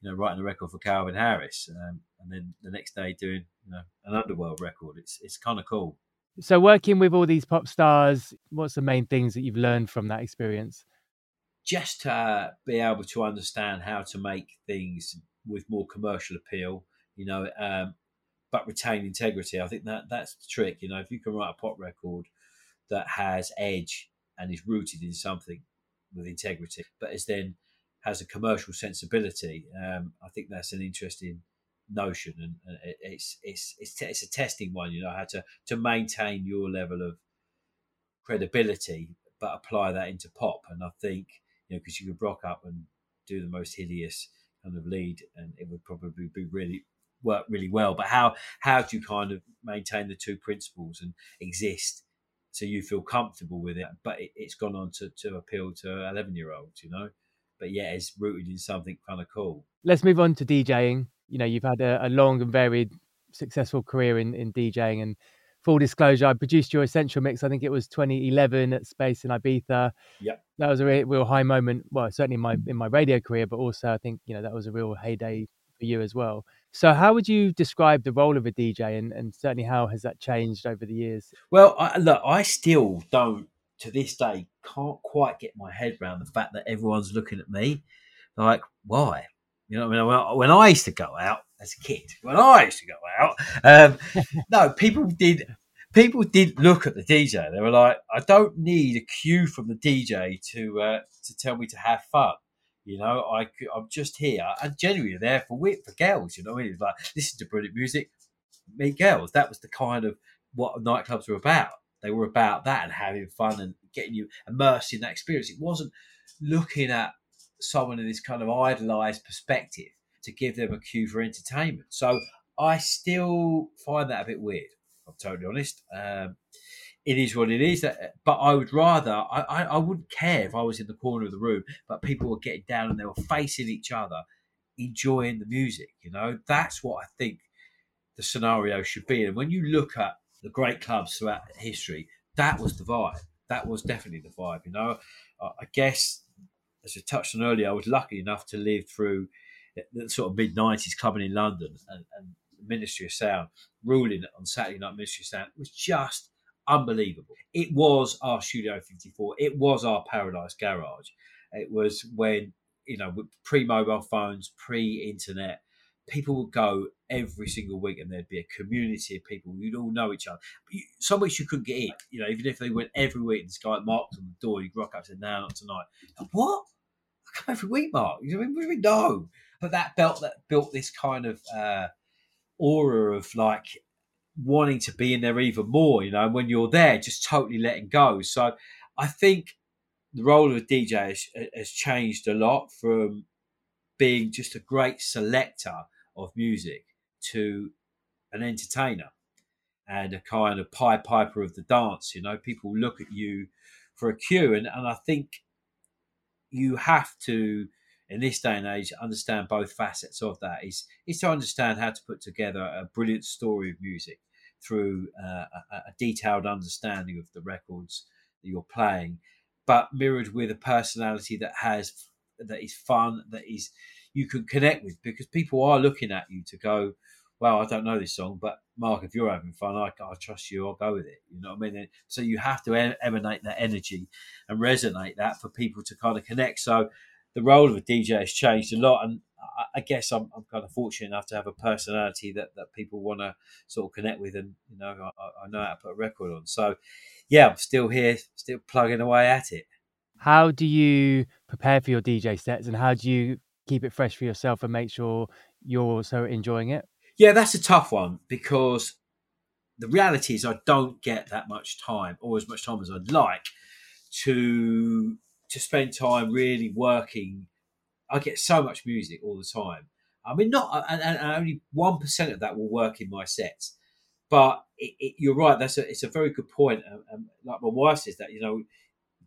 you know, writing a record for Calvin Harris, um, and then the next day doing, you know, an underworld record. It's it's kind of cool. So, working with all these pop stars, what's the main things that you've learned from that experience? Just to be able to understand how to make things with more commercial appeal, you know, um, but retain integrity. I think that that's the trick. You know, if you can write a pop record that has edge and is rooted in something with integrity, but is then has a commercial sensibility, um, I think that's an interesting notion, and, it's it's it's it's a testing one. You know how to to maintain your level of credibility, but apply that into pop. And I think you know because you could rock up and do the most hideous kind of lead, and it would probably be really work really well. But how how do you kind of maintain the two principles and exist? So you feel comfortable with it, but it, has gone on to, to appeal to eleven year olds, you know. But yeah, it's rooted in something kind of cool. Let's move on to DJing you know you've had a, a long and varied successful career in, in DJing and full disclosure, I produced your essential mix. I think it was 2011 at Space in Ibiza. Yeah, that was a real, real, high moment. Well, certainly in my mm. in my radio career, but also I think you know that was a real heyday for you as well. So, how would you describe the role of a DJ, and, and certainly how has that changed over the years? Well, I, look, I still don't to this day can't quite get my head around the fact that everyone's looking at me like, why? You know, I mean, when I used to go out as a kid, when I used to go out, um, no, people did. People did look at the DJ. They were like, "I don't need a cue from the DJ to uh, to tell me to have fun." You know, I I'm just here and genuinely there for wit for girls. You know, I mean, it's like listen to brilliant music, meet girls. That was the kind of what nightclubs were about. They were about that and having fun and getting you immersed in that experience. It wasn't looking at someone in this kind of idolized perspective to give them a cue for entertainment. So I still find that a bit weird. I'm totally honest. Um, it is what it is. But I would rather, I, I, I, wouldn't care if I was in the corner of the room, but people were getting down and they were facing each other, enjoying the music. You know, that's what I think the scenario should be. And when you look at the great clubs throughout history, that was the vibe. That was definitely the vibe. You know, I guess as I touched on earlier, I was lucky enough to live through the sort of mid '90s clubbing in London and, and Ministry of Sound ruling on Saturday Night Ministry of Sound was just unbelievable. It was our Studio 54. It was our Paradise Garage. It was when you know pre-mobile phones, pre-internet. People would go every single week, and there'd be a community of people. You'd all know each other. Some weeks you couldn't get in. You know, even if they went every week, and this guy marked on the door, you'd rock up and say, "No, not tonight." Like, what? I come every week, Mark. You know, we know, but that belt that built this kind of uh, aura of like wanting to be in there even more. You know, when you're there, just totally letting go. So I think the role of a DJ has, has changed a lot from being just a great selector of music to an entertainer and a kind of pie piper of the dance. You know, people look at you for a cue, and, and I think you have to in this day and age understand both facets of that is is to understand how to put together a brilliant story of music through uh, a, a, detailed understanding of the records that you're playing but mirrored with a personality that has that is fun that is you can connect with because people are looking at you to go well, I don't know this song, but Mark, if you're having fun, I, I trust you. I'll go with it. You know what I mean? So you have to emanate that energy and resonate that for people to kind of connect. So the role of a DJ has changed a lot, and I, I guess I'm, I'm, kind of fortunate enough to have a personality that, that people want to sort of connect with, and you know, I, I know how to put a record on. So yeah, I'm still here, still plugging away at it. How do you prepare for your DJ sets, and how do you keep it fresh for yourself and make sure you're also enjoying it? Yeah, that's a tough one because the reality is, I don't get that much time or as much time as I'd like to to spend time really working. I get so much music all the time. I mean, not and, and only one percent of that will work in my sets. But it, it, you're right. That's a it's a very good point. Um, um, like my wife says that you know,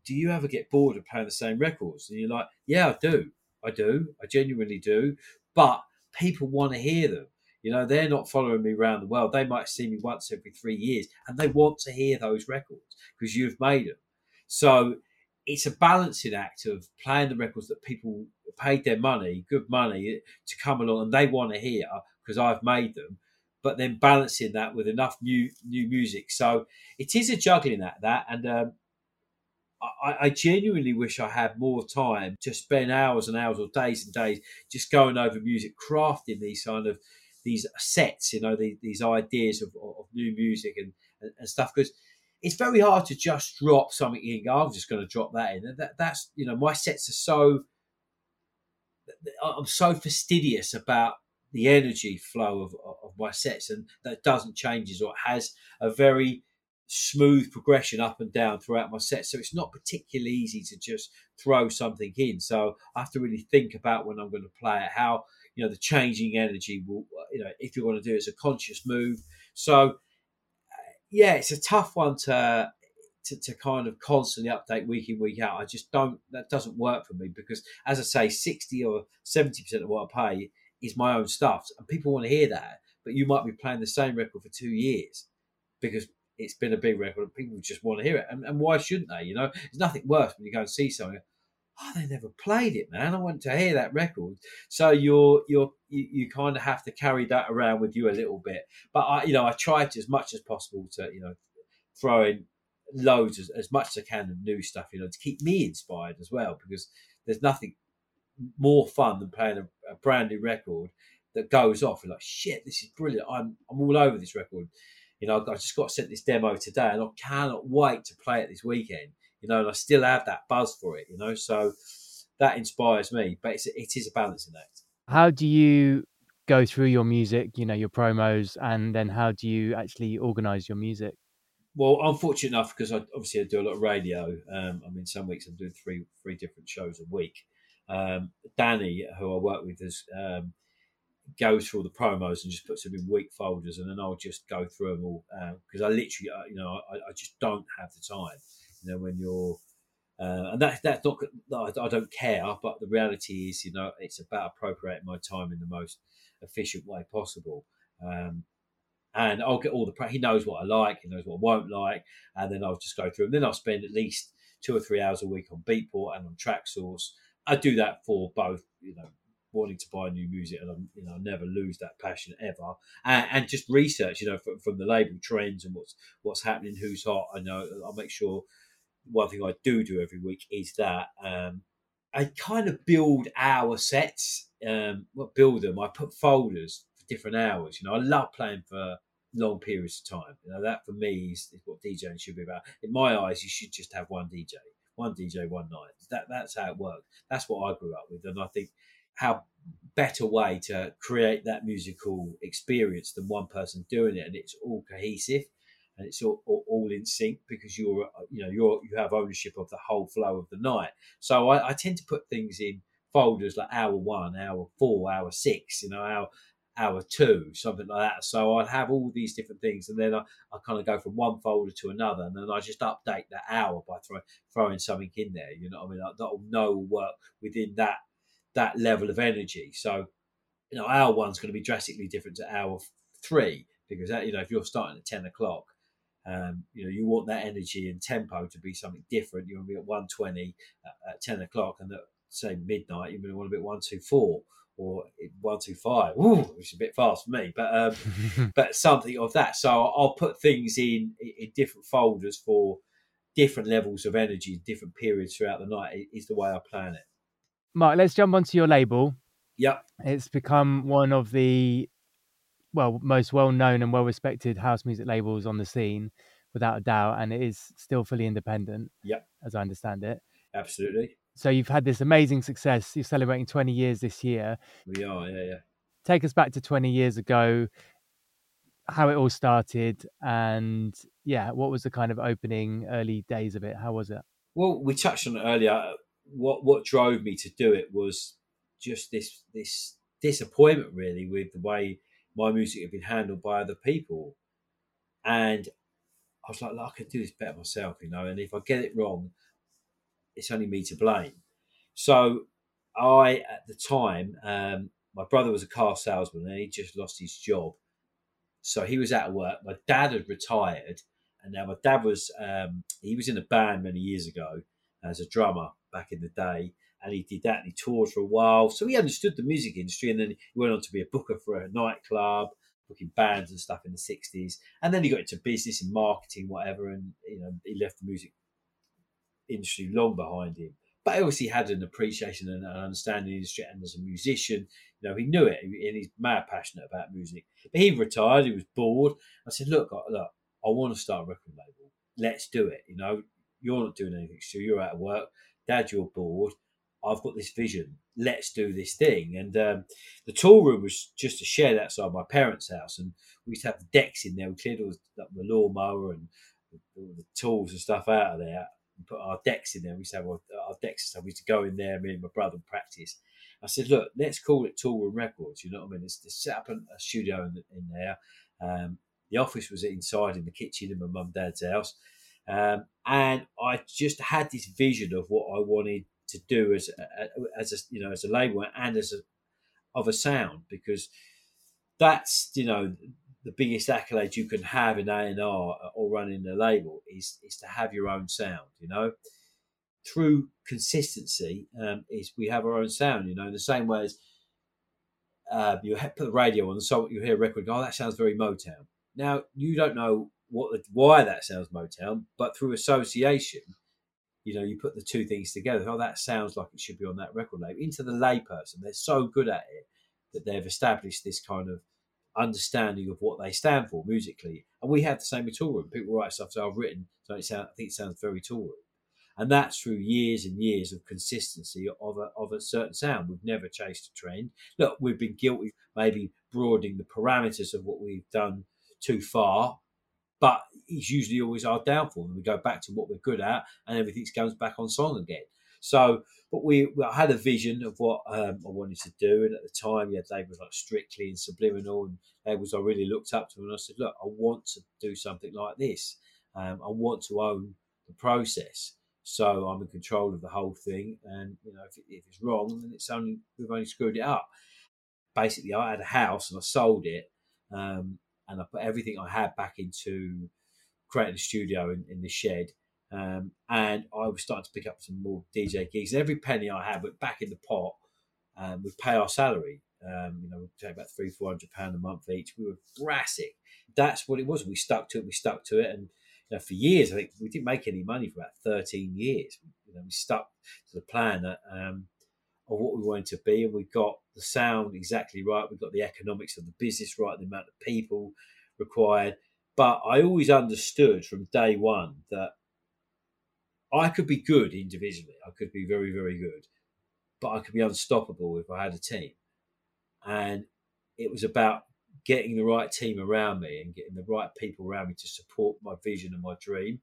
do you ever get bored of playing the same records? And you're like, yeah, I do. I do. I genuinely do. But people want to hear them. You know, they're not following me around the world. They might see me once every three years, and they want to hear those records because you've made them. So it's a balancing act of playing the records that people paid their money, good money, to come along and they want to hear because I've made them, but then balancing that with enough new new music. So it is a juggling act that, and um, I, I, genuinely wish I had more time to spend hours and hours or days and days just going over music, crafting these kind of these sets, you know, these, these ideas of, of new music and, and, stuff because it's very hard to just drop something in. I'm just going to drop that in. That, that's you know my sets are so. I'm so fastidious about the energy flow of, of my sets, and that doesn't changes or has a very smooth progression up and down throughout my set. So it's not particularly easy to just throw something in. So I have to really think about when I'm going to play it, how you know the changing energy will, you know, if you want to do it as a conscious move. So uh, yeah, it's a tough one to, to to kind of constantly update week in week out. I just don't that doesn't work for me because as I say, sixty or seventy percent of what I pay is my own stuff, and people want to hear that. But you might be playing the same record for two years because it's been a big record and people just want to hear it. And, and why shouldn't they? You know, there's nothing worse when you go and see something. Oh, they never played it, man. I want to hear that record. So you're you're you, you kind of have to carry that around with you a little bit. But I, you know, I try to as much as possible to you know throw in loads as, as much as I can of new stuff. You know, to keep me inspired as well because there's nothing more fun than playing a, a brand new record that goes off. You're like, shit, this is brilliant. I'm I'm all over this record. You know, I just got sent this demo today, and I cannot wait to play it this weekend you know, and I still have that buzz for it, you know. So that inspires me, but it's, it is a balancing act. How do you go through your music, you know, your promos, and then how do you actually organize your music? Well, I'm fortunate enough because I obviously I do a lot of radio. Um, I mean, some weeks I'm doing three three different shows a week. Um, Danny, who I work with, has um, goes through all the promos and just puts them in week folders, and then I'll just go through them all because uh, I literally, uh, you know, I, I, just don't have the time you know, when you're uh, and that, that's not I don't care, but the reality is, you know, it's about appropriating my time in the most efficient way possible. Um, and I'll get all the he knows what I like, he knows what I won't like, and then I'll just go through them. Then I'll spend at least two or three hours a week on Beatport and on Traxsource. I do that for both, you know, wanting to buy new music, and I'm, you know, I never lose that passion ever. And, and just research, you know, from, from, the label trends and what's what's happening, who's hot. I know I'll make sure one thing I do do every week is that um, I kind of build our sets. Um, build them? I put folders for different hours. You know, I love playing for long periods of time. You know, that for me is, is what DJing should be about. In my eyes, you should just have one DJ, one DJ, one night. That that's how it works. That's what I grew up with, and I think how better way to create that musical experience than one person doing it, and it's all cohesive and it's all, all, all, in sync because you're you know you're you have ownership of the whole flow of the night. So I, I, tend to put things in folders like hour one, hour four, hour six, you know, hour hour two, something like that. So I'd have all these different things, and then I, I kind of go from one folder to another, and then I just update that hour by throw, throwing something in there. You know, I mean, that'll know work within that that level of energy. So you know, hour one's going to be drastically different to hour three because that, you know if you're starting at ten o'clock um, you know, you want that energy and tempo to be something different. You want to be at 120 at, at 10 o'clock, and at say midnight, you're going to want to be at 124 or 125, which is a bit fast for me, but um, but something of that. So I'll put things in in different folders for different levels of energy, different periods throughout the night. Is the way I plan it. Mark, let's jump onto your label. Yep. It's become one of the well most well known and well respected house music labels on the scene, without a doubt, and it is still fully independent. Yeah, as I understand it. Absolutely. So you've had this amazing success. You're celebrating 20 years this year. We are, yeah, yeah. Take us back to 20 years ago. how it all started and yeah, what was the kind of opening early days of it? How was it? Well, we touched on it earlier. What what drove me to do it was just this this disappointment really with the way my music had been handled by other people, and I was like, I can do this better myself, you know. And if I get it wrong, it's only me to blame. So I, at the time, um, my brother was a car salesman and he just lost his job. So he was out of work. My dad had retired, and now my dad was um, he was in a band many years ago as a drummer back in the day, and he did that and he toured for a while. So he understood the music industry, and then he went on to be a booker for a nightclub, booking bands and stuff in the '60s. And then he got into business and marketing, whatever, and you know he left the music industry long behind him. But obviously had an appreciation and an understanding of the industry, and as a musician, you know, he knew it, and he's mad passionate about music. But he retired; he was bored. I said, "Look, look, I want to start a record label. Let's do it." You know, you're not doing anything, Stu. You're out of work. Dad, you're bored. I've got this vision. Let's do this thing. And um, the tool room was just a shed outside my parents' house, and we used to have the decks in there. We cleared all the, the lawnmower and all the tools and stuff out of there and put our decks in there. We used to have our, our decks and stuff. We used to go in there, me and my brother, and practice. I said, look, let's call it Toolroom Records. You know what I mean? It's, it's set up a, a studio in, in there. Um, the office was inside in the kitchen in my mum dad's house. Um, and I just had this vision of what I wanted to do as a, as a you know as a label and as a of a sound because that's you know the biggest accolade you can have in A and R or running a label is is to have your own sound. You know, through consistency um, is we have our own sound. You know, in the same way as uh, you put the radio on, so you hear a record, oh, that sounds very Motown. Now you don't know what why that sounds Motown, but through association, you know, you put the two things together. Oh, that sounds like it should be on that record label. Into the layperson, they're so good at it that they've established this kind of understanding of what they stand for musically. And we have the same with Toolroom. People write stuff that I've written, so it sound, I think it sounds very Toolroom. And that's through years and years of consistency of a, of a certain sound. We've never chased a trend. Look, we've been guilty maybe broadening the parameters of what we've done too far, but it's usually always our downfall. And we go back to what we're good at and everything comes back on song again. So, but we, we I had a vision of what um, I wanted to do, and at the time, yeah, labels like Strictly and Subliminal, and labels I really looked up to. And I said, look, I want to do something like this. Um, I want to own the process, so I'm in control of the whole thing. And you know, if, it, if it's wrong, then it's only we've only screwed it up. Basically, I had a house and I sold it, um, and I put everything I had back into creating a studio in, in the shed um, and I was starting to pick up some more DJ gigs. And every penny I had went back in the pot. Um, we'd pay our salary. Um, you know, we'd pay about three, four hundred pound a month each. We were brassic. That's what it was. We stuck to it. We stuck to it, and you know, for years, I think we didn't make any money for about thirteen years. You know, we stuck to the plan that, um, of what we wanted to be, and we got the sound exactly right. We got the economics of the business right, the amount of people required. But I always understood from day one that I could be good individually. I could be very, very good, but I could be unstoppable if I had a team. And it was about getting the right team around me and getting the right people around me to support my vision and my dream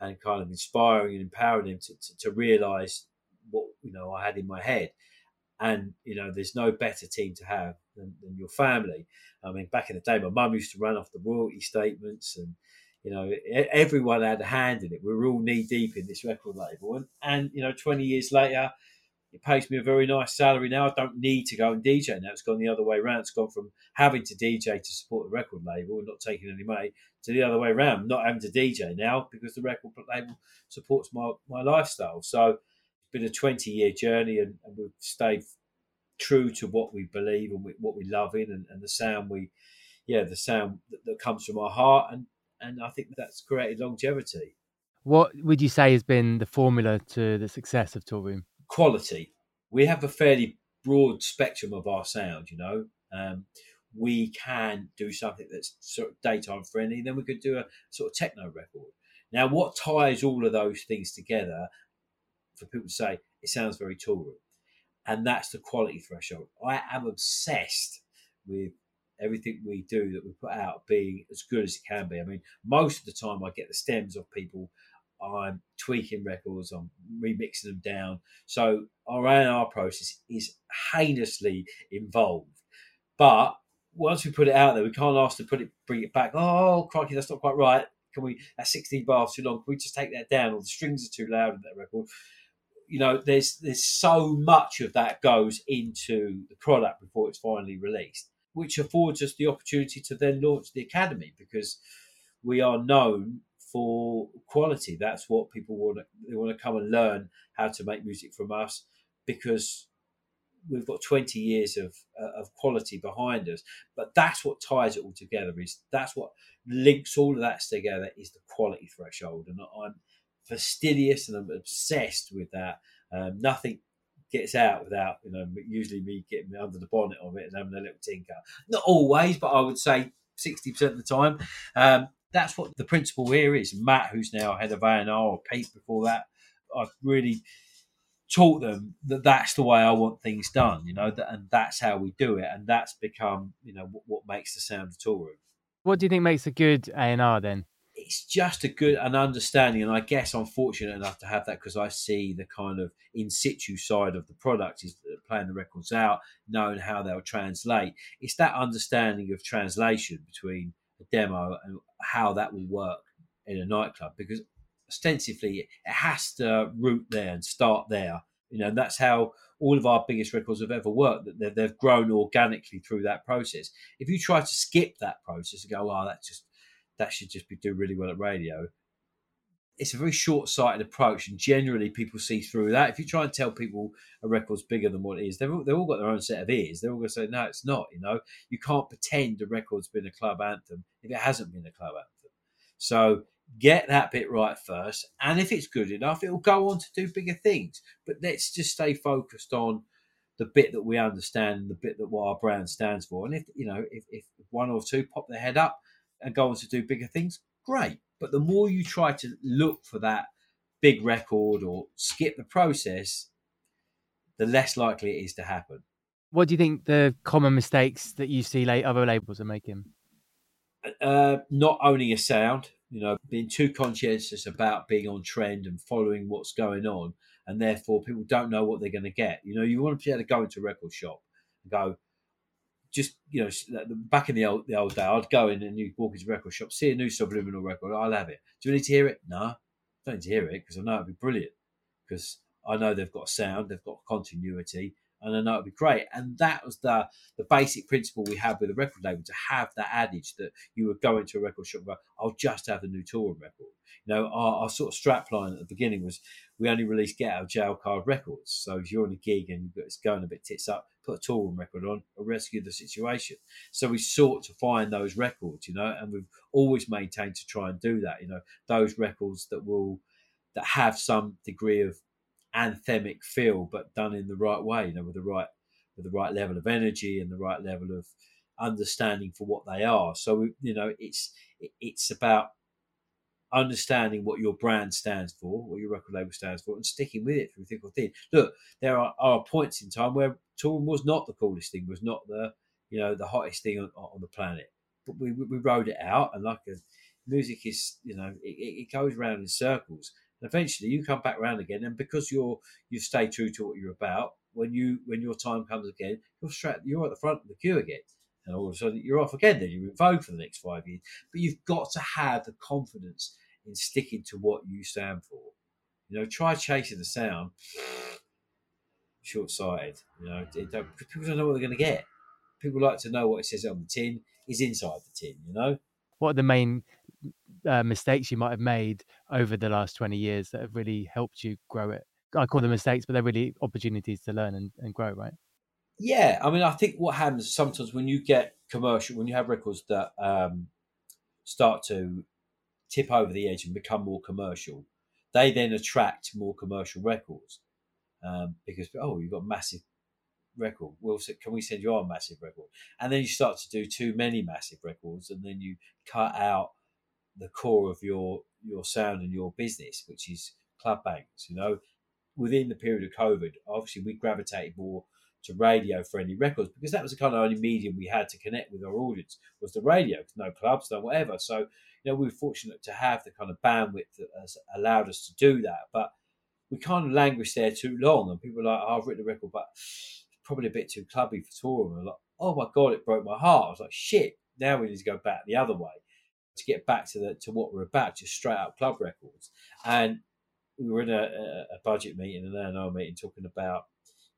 and kind of inspiring and empowering them to, to, to realize what you know I had in my head. And you know, there's no better team to have than, than your family. I mean, back in the day, my mum used to run off the royalty statements and you know, everyone had a hand in it. We were all knee deep in this record label, and, and you know, twenty years later, it pays me a very nice salary now. I don't need to go and DJ now. It's gone the other way around. It's gone from having to DJ to support the record label and not taking any money to the other way around, not having to DJ now because the record label supports my, my lifestyle. So been a 20 year journey and, and we've stayed true to what we believe and we, what we love in and, and the sound we, yeah, the sound that, that comes from our heart. And and I think that's created longevity. What would you say has been the formula to the success of Toolroom? Quality. We have a fairly broad spectrum of our sound, you know. Um, we can do something that's sort of daytime friendly, then we could do a sort of techno record. Now, what ties all of those things together for people to say it sounds very Room, and that's the quality threshold. I am obsessed with everything we do that we put out being as good as it can be. I mean, most of the time I get the stems of people. I'm tweaking records, I'm remixing them down. So our A&R process is heinously involved. But once we put it out there, we can't ask to put it, bring it back. Oh, crikey, that's not quite right. Can we? That's 16 bars too long. Can we just take that down? Or the strings are too loud in that record you know, there's there's so much of that goes into the product before it's finally released, which affords us the opportunity to then launch the academy because we are known for quality. That's what people want. They want to come and learn how to make music from us because we've got 20 years of uh, of quality behind us. But that's what ties it all together. Is that's what links all of that together is the quality threshold, and I'm fastidious and I'm obsessed with that. Um, nothing gets out without, you know, usually me getting under the bonnet of it and having a little tinker. Not always, but I would say 60% of the time. Um, that's what the principle here is. Matt, who's now head of A&R, or Pete before that, I've really taught them that that's the way I want things done, you know, and that's how we do it. And that's become, you know, what, what makes the sound of Toolroom. What do you think makes a good A&R then? It's just a good an understanding, and I guess I'm fortunate enough to have that because I see the kind of in situ side of the product is uh, playing the records out, knowing how they'll translate. It's that understanding of translation between a demo and how that will work in a nightclub because ostensibly it has to root there and start there. You know, that's how all of our biggest records have ever worked. That they've, they've grown organically through that process. If you try to skip that process and go, "Oh, that's just that should just be doing really well at radio. It's a very short sighted approach, and generally people see through that. If you try and tell people a record's bigger than what it is, they've all, they've all got their own set of ears. They're all going to say, no, it's not. You know, you can't pretend a record's been a club anthem if it hasn't been a club anthem. So get that bit right first, and if it's good enough, it will go on to do bigger things. But let's just stay focused on the bit that we understand the bit that what our brand stands for. And if you know, if, if one or two pop their head up, and go on to do bigger things, great. But the more you try to look for that big record or skip the process, the less likely it is to happen. What do you think the common mistakes that you see other labels are making? Uh, not owning a sound, you know, being too conscientious about being on trend and following what's going on, and therefore people don't know what they're going to get. You know, you want to be able to go into a record shop and go, just you know, back in the old the old day, I'd go in and you walk into a record shop, see a new subliminal record, I'll have it. Do you need to hear it? No, don't need to hear it because I know it'd be brilliant because I know they've got sound, they've got continuity, and I know it'd be great. And that was the the basic principle we had with the record label to have that adage that you would go into a record shop and go, I'll just have the new Toolroom record. You know, our, our sort of strap line at the beginning was we only release get out of jail card records. So if you're on a gig and it's going a bit tits up, put a Toolroom record on or rescue the situation. So we sought to find those records, you know, and we've always maintained to try and do that, you know, those records that will that have some degree of anthemic feel, but done in the right way, you know, with the right with the right level of energy and the right level of understanding for what they are. So you know, it's it's about understanding what your brand stands for, what your record label stands for, and sticking with it through thick or thin. Look, there are, are points in time where Toolroom was not the coolest thing, was not the you know the hottest thing on, on the planet, but we we rode it out, and like a, music is you know it, it goes around in circles, and eventually you come back around again, and because you're you stay true to what you're about, when you when your time comes again, you're straight, you're at the front of the queue again and all of a sudden you're off again. Then you're in vogue for the next five years. But you've got to have the confidence in sticking to what you stand for. You know, try chasing the sound. Short sighted. You know, don't, people don't know what they're going to get. People like to know what it says on the tin is inside the tin. You know. What are the main uh, mistakes you might have made over the last 20 years that have really helped you grow it? I call them mistakes, but they're really opportunities to learn and, and grow, right? Yeah, I mean, I think what happens sometimes when you get commercial, when you have records that um, start to tip over the edge and become more commercial, they then attract more commercial records um, because oh, you've got massive record. Well, can we send you our massive record? And then you start to do too many massive records, and then you cut out the core of your your sound and your business, which is club bangs. You know, within the period of COVID, obviously we gravitated more to radio friendly records because that was the kind of only medium we had to connect with our audience was the radio. No clubs, no whatever. So you know we were fortunate to have the kind of bandwidth that has allowed us to do that, but we kind of languished there too long, and people were like, oh, "I've written a record, but it's probably a bit too clubby for Toolroom." And like, "Oh my god, it broke my heart." I was like, "Shit!" Now we need to go back the other way to get back to the to what we're about, just straight out club records. And we were in a, a budget meeting, and an A&R meeting, talking about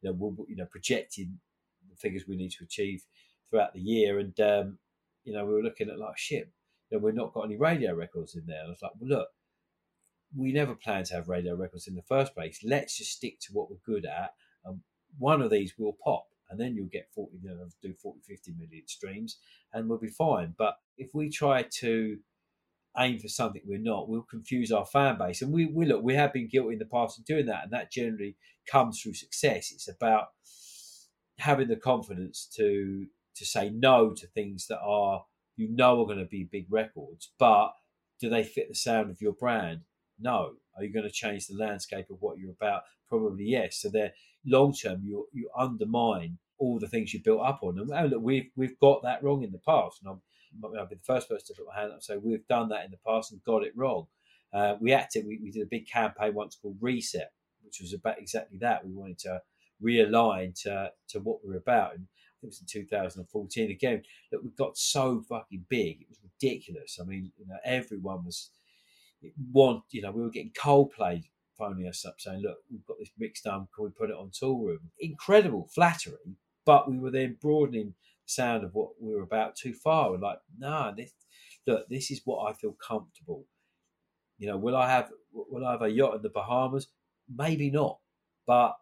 you know we'll, you know projecting the figures we need to achieve throughout the year, and um, you know we were looking at like shit, you know, we've not got any radio records in there. And I was like, well, look, we never planned to have radio records in the first place. Let's just stick to what we're good at, and one of these will pop and then you'll get 40, you know, do 40, 50 million streams and we'll be fine. But if we try to aim for something we're not, we'll confuse our fan base. And we, we look, we have been guilty in the past of doing that, and that generally comes through success. It's about having the confidence to to say no to things that are you know are going to be big records, but do they fit the sound of your brand? No. Are you going to change the landscape of what you're about? Probably yes. So they're long term you you undermine all the things you built up on. And oh, look, we've we've got that wrong in the past. And I'm I'll be the first person to put my hand up and say we've done that in the past and got it wrong. Uh, we acted. We, we did a big campaign once called Reset, which was about exactly that. We wanted to realign to to what we are about. And it was in 2014 again. Look, we got so fucking big. It was ridiculous. I mean, you know, everyone was want. You know, we were getting Coldplay phoning us up saying, "Look, we've got this mix done. Can we put it on tour?" Toolroom?" Incredible flattery, but we were then broadening the sound of what we were about too far. We're like, "Nah, this look, this is what I feel comfortable." You know, will I have will I have a yacht in the Bahamas? Maybe not, but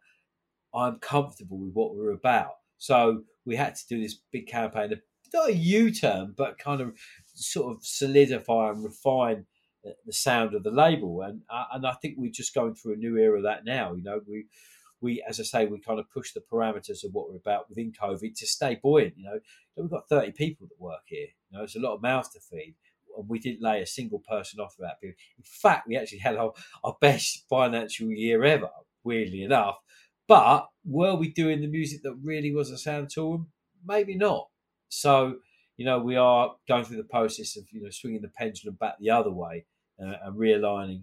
I'm comfortable with what we're about. So we had to do this big campaign, not a U-turn, but kind of sort of solidify and refine the sound of the label. And uh, and I think we're just going through a new era of that now. You know, we we as I say, we kind of push the parameters of what we're about within COVID to stay buoyant. You know, we've got thirty people that work here. You know, it's a lot of mouths to feed. And we didn't lay a single person off that period. In fact, we actually had our, our best financial year ever, weirdly enough. But were we doing the music that really was a sound to them? Maybe not. So, you know, we are going through the process of, you know, swinging the pendulum back the other way uh, and realigning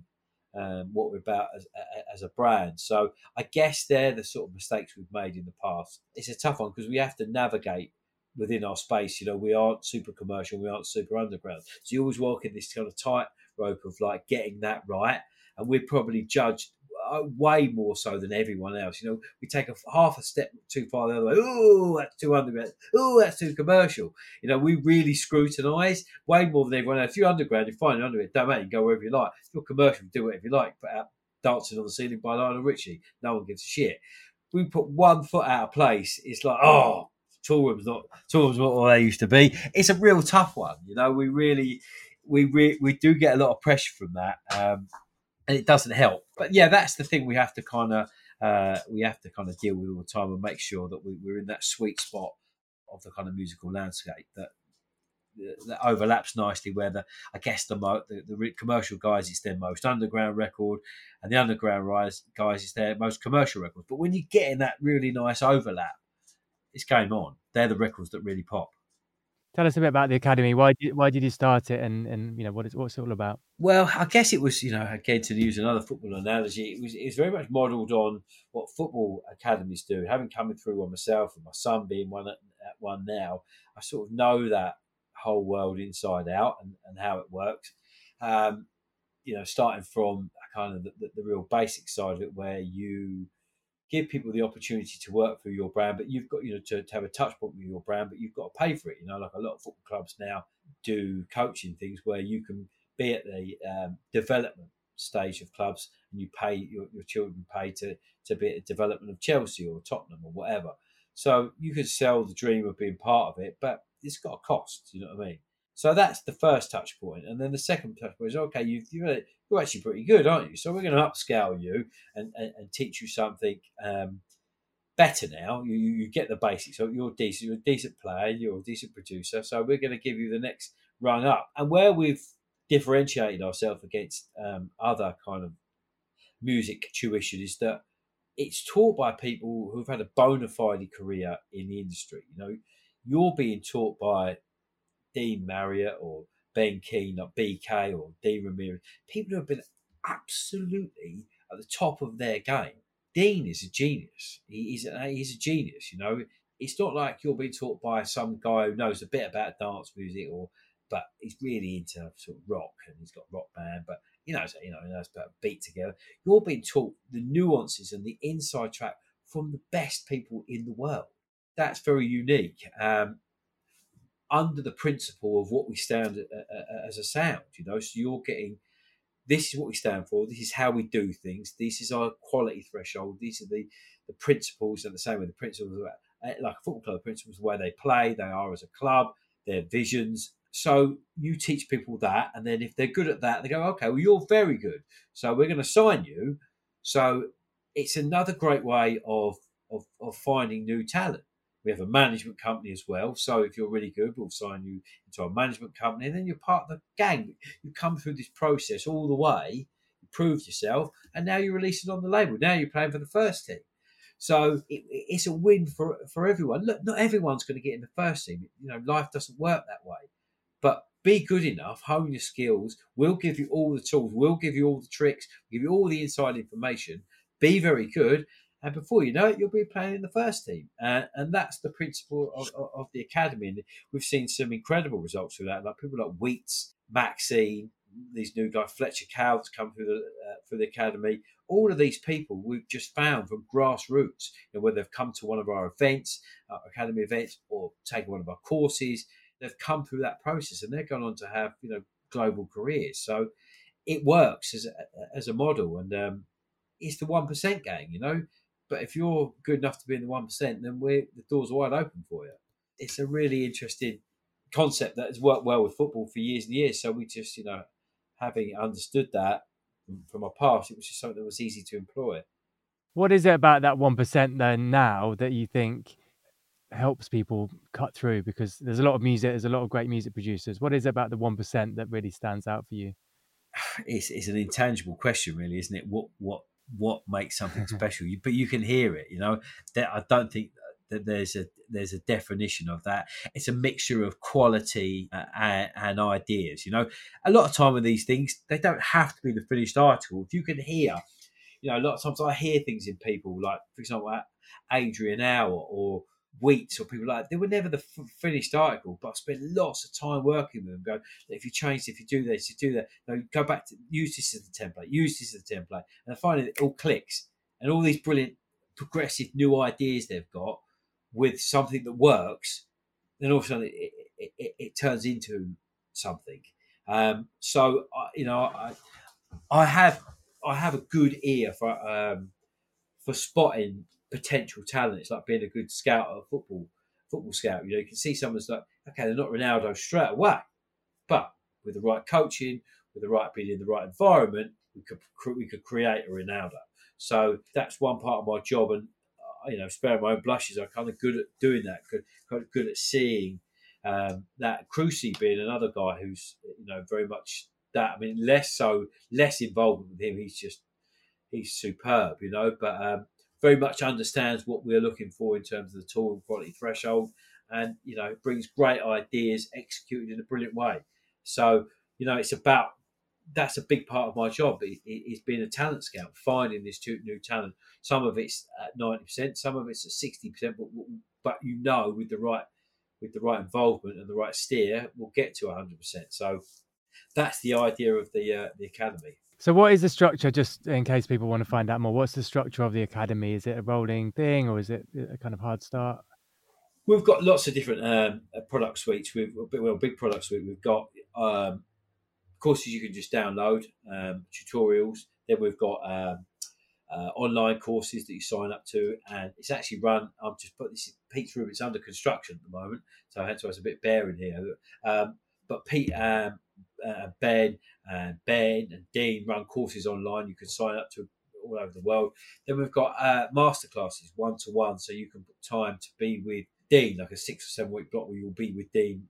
um, what we're about as, as a brand. So I guess they're the sort of mistakes we've made in the past. It's a tough one because we have to navigate within our space. You know, we aren't super commercial, we aren't super underground. So you always walk in this kind of tight rope of like getting that right. And we're probably judged way more so than everyone else. You know, we take a half a step too far the other way. Oh, that's too underground. Oh, that's too commercial. You know, we really scrutinise way more than everyone else. If you're underground, you're fine underground. Don't matter. You go wherever you like. If you're commercial, do whatever you like. Put out dancing on the ceiling by Lionel Richie. No one gives a shit. We put one foot out of place. It's like, oh, Toolroom's not Toolroom's not what they used to be. It's a real tough one. You know, we really we re- we do get a lot of pressure from that. Um, and it doesn't help. But yeah, that's the thing we have to kind of uh, we have to kind of deal with all the time and make sure that we, we're in that sweet spot of the kind of musical landscape that that overlaps nicely. Where the I guess the, the, the commercial guys it's their most underground record, and the underground rise guys it's their most commercial record. But when you get in that really nice overlap, it's game on. They're the records that really pop. Tell us a bit about the academy. Why did why did you start it, and and you know what is what's it all about? Well, I guess it was you know again to use another football analogy, it was it was very much modelled on what football academies do. Having coming through one myself, and my son being one at, at one now, I sort of know that whole world inside out and, and how it works. Um, you know, starting from kind of the, the, the real basic side of it, where you give people the opportunity to work for your brand, but you've got you know to, to have a touch point with your brand, but you've got to pay for it. You know, like a lot of football clubs now do coaching things where you can be at the um, development stage of clubs and you pay your, your children pay to to be at the development of Chelsea or Tottenham or whatever. So you could sell the dream of being part of it, but it's got a cost. You know what I mean? So that's the first touch point, and then the second touch point is okay. You've, you're you're actually pretty good, aren't you? So we're going to upscale you and, and, and teach you something um, better now. You, you get the basics. So you're decent. You're a decent player. You're a decent producer. So we're going to give you the next rung up. And where we've differentiated ourselves against um, other kind of music tuition is that it's taught by people who've had a bona fide career in the industry. You know, you're being taught by Dean Marriott or Ben Keane, or BK or Dean Ramirez, people who have been absolutely at the top of their game. Dean is a genius. He, he's, a, he's a genius, you know. It's not like you're being taught by some guy who knows a bit about dance music or but he's really into sort of rock and he's got rock band, but you know, you know, he knows about beat together. You're being taught the nuances and the inside track from the best people in the world. That's very unique. Um, under the principle of what we stand uh, uh, uh, as a sound, you know, so you're getting this is what we stand for. This is how we do things. This is our quality threshold. These are the the principles, and the same with the principles, uh, like a football club, principles, where they play, they are as a club, their visions, so you teach people that, and then if they're good at that, they go, okay, well, you're very good. So we're going to sign you. So it's another great way of, of, of finding new talent. We have a management company as well. So if you're really good, we'll sign you into a management company, and then you're part of the gang. You come through this process all the way, you proved yourself, and now you're releasing on the label. Now you're playing for the first team. So it, it's a win for for everyone. Look, not everyone's going to get in the first team. You know, life doesn't work that way. But be good enough, hone your skills. We'll give you all the tools. We'll give you all the tricks. We'll give you all the inside information. Be very good, and before you know it, you'll be playing in the first team. Uh, and that's the principle of, of, of, the academy. And we've seen some incredible results through that, like people like Wheats, Maxinne, these new guys, Fletcher Cow come through the uh, through the academy. All of these people we've just found from grassroots, you know, whether they've come to one of our events, uh, academy events, or taken one of our courses they've come through that process and they're going on to have you know global careers. So it works as a, as a model, and um, it's the one percent gang, you know. But if you're good enough to be in the one percent, then we're the doors are wide open for you. It's a really interesting concept that has worked well with football for years and years. So we just, you know, having understood that from our past, it was just something that was easy to employ. What is it about that one percent then now that you think helps people cut through because there's a lot of music there's a lot of great music producers what is it about the 1% that really stands out for you it's, it's an intangible question really isn't it what what what makes something special. You, but you can hear it you know? That i don't think that there's a there's a definition of that. It's a mixture of quality uh, and, and, ideas you know? A lot of time with these things they don't have to be the finished article. If you can hear you know a lot of times i hear things in people like for example adrian hour or Wheats or people like they were never the f- finished article, but I spent lots of time working with them. Go, if you change, if you do this, you do that. No, go back to use this as a template. Use this as a template, and finally it all clicks. And all these brilliant, progressive new ideas they've got with something that works, then all of a sudden it, it, it, it turns into something. Um, so you know, I, I have I have a good ear for um, for spotting potential talent. It's like being a good scout of football, football scout. You know, you can see someone's like, okay, they're not Ronaldo straight away, but with the right coaching, with the right being in the right environment, we could we could create a Ronaldo. So that's one part of my job, and uh, you know, sparing my own blushes, I'm kind of good at doing that. Good, good at seeing um, that. Cruci being another guy who's you know very much that. I mean, less so, less involved with him. He's just he's superb, you know. But um, very much understands what we're looking for in terms of the tool and quality threshold, and you know brings great ideas executed in a brilliant way. So you know it's about that's a big part of my job is being a talent scout, finding this new talent. Some of it's at ninety percent, some of it's at sixty percent, but but you know with the right with the right involvement and the right steer, we'll get to hundred percent. So that's the idea of the uh, the academy. So, what is the structure? Just in case people want to find out more, what's the structure of the academy? Is it a rolling thing, or is it a kind of hard start? We've got lots of different um, uh, product suites. We've well, big product suite. We've got um, courses you can just download, um, tutorials. Then we've got um, uh, online courses that you sign up to, and it's actually run. I'm just put this Pete's room. It's under construction at the moment, so hence why it's a bit bare in here. Um, but Pete um, uh, Ben and Ben and Dean run courses online. You can sign up to all over the world. Then we've got uh, masterclasses one to one, so you can put time to be with Dean, like a six or seven week block where you'll be with Dean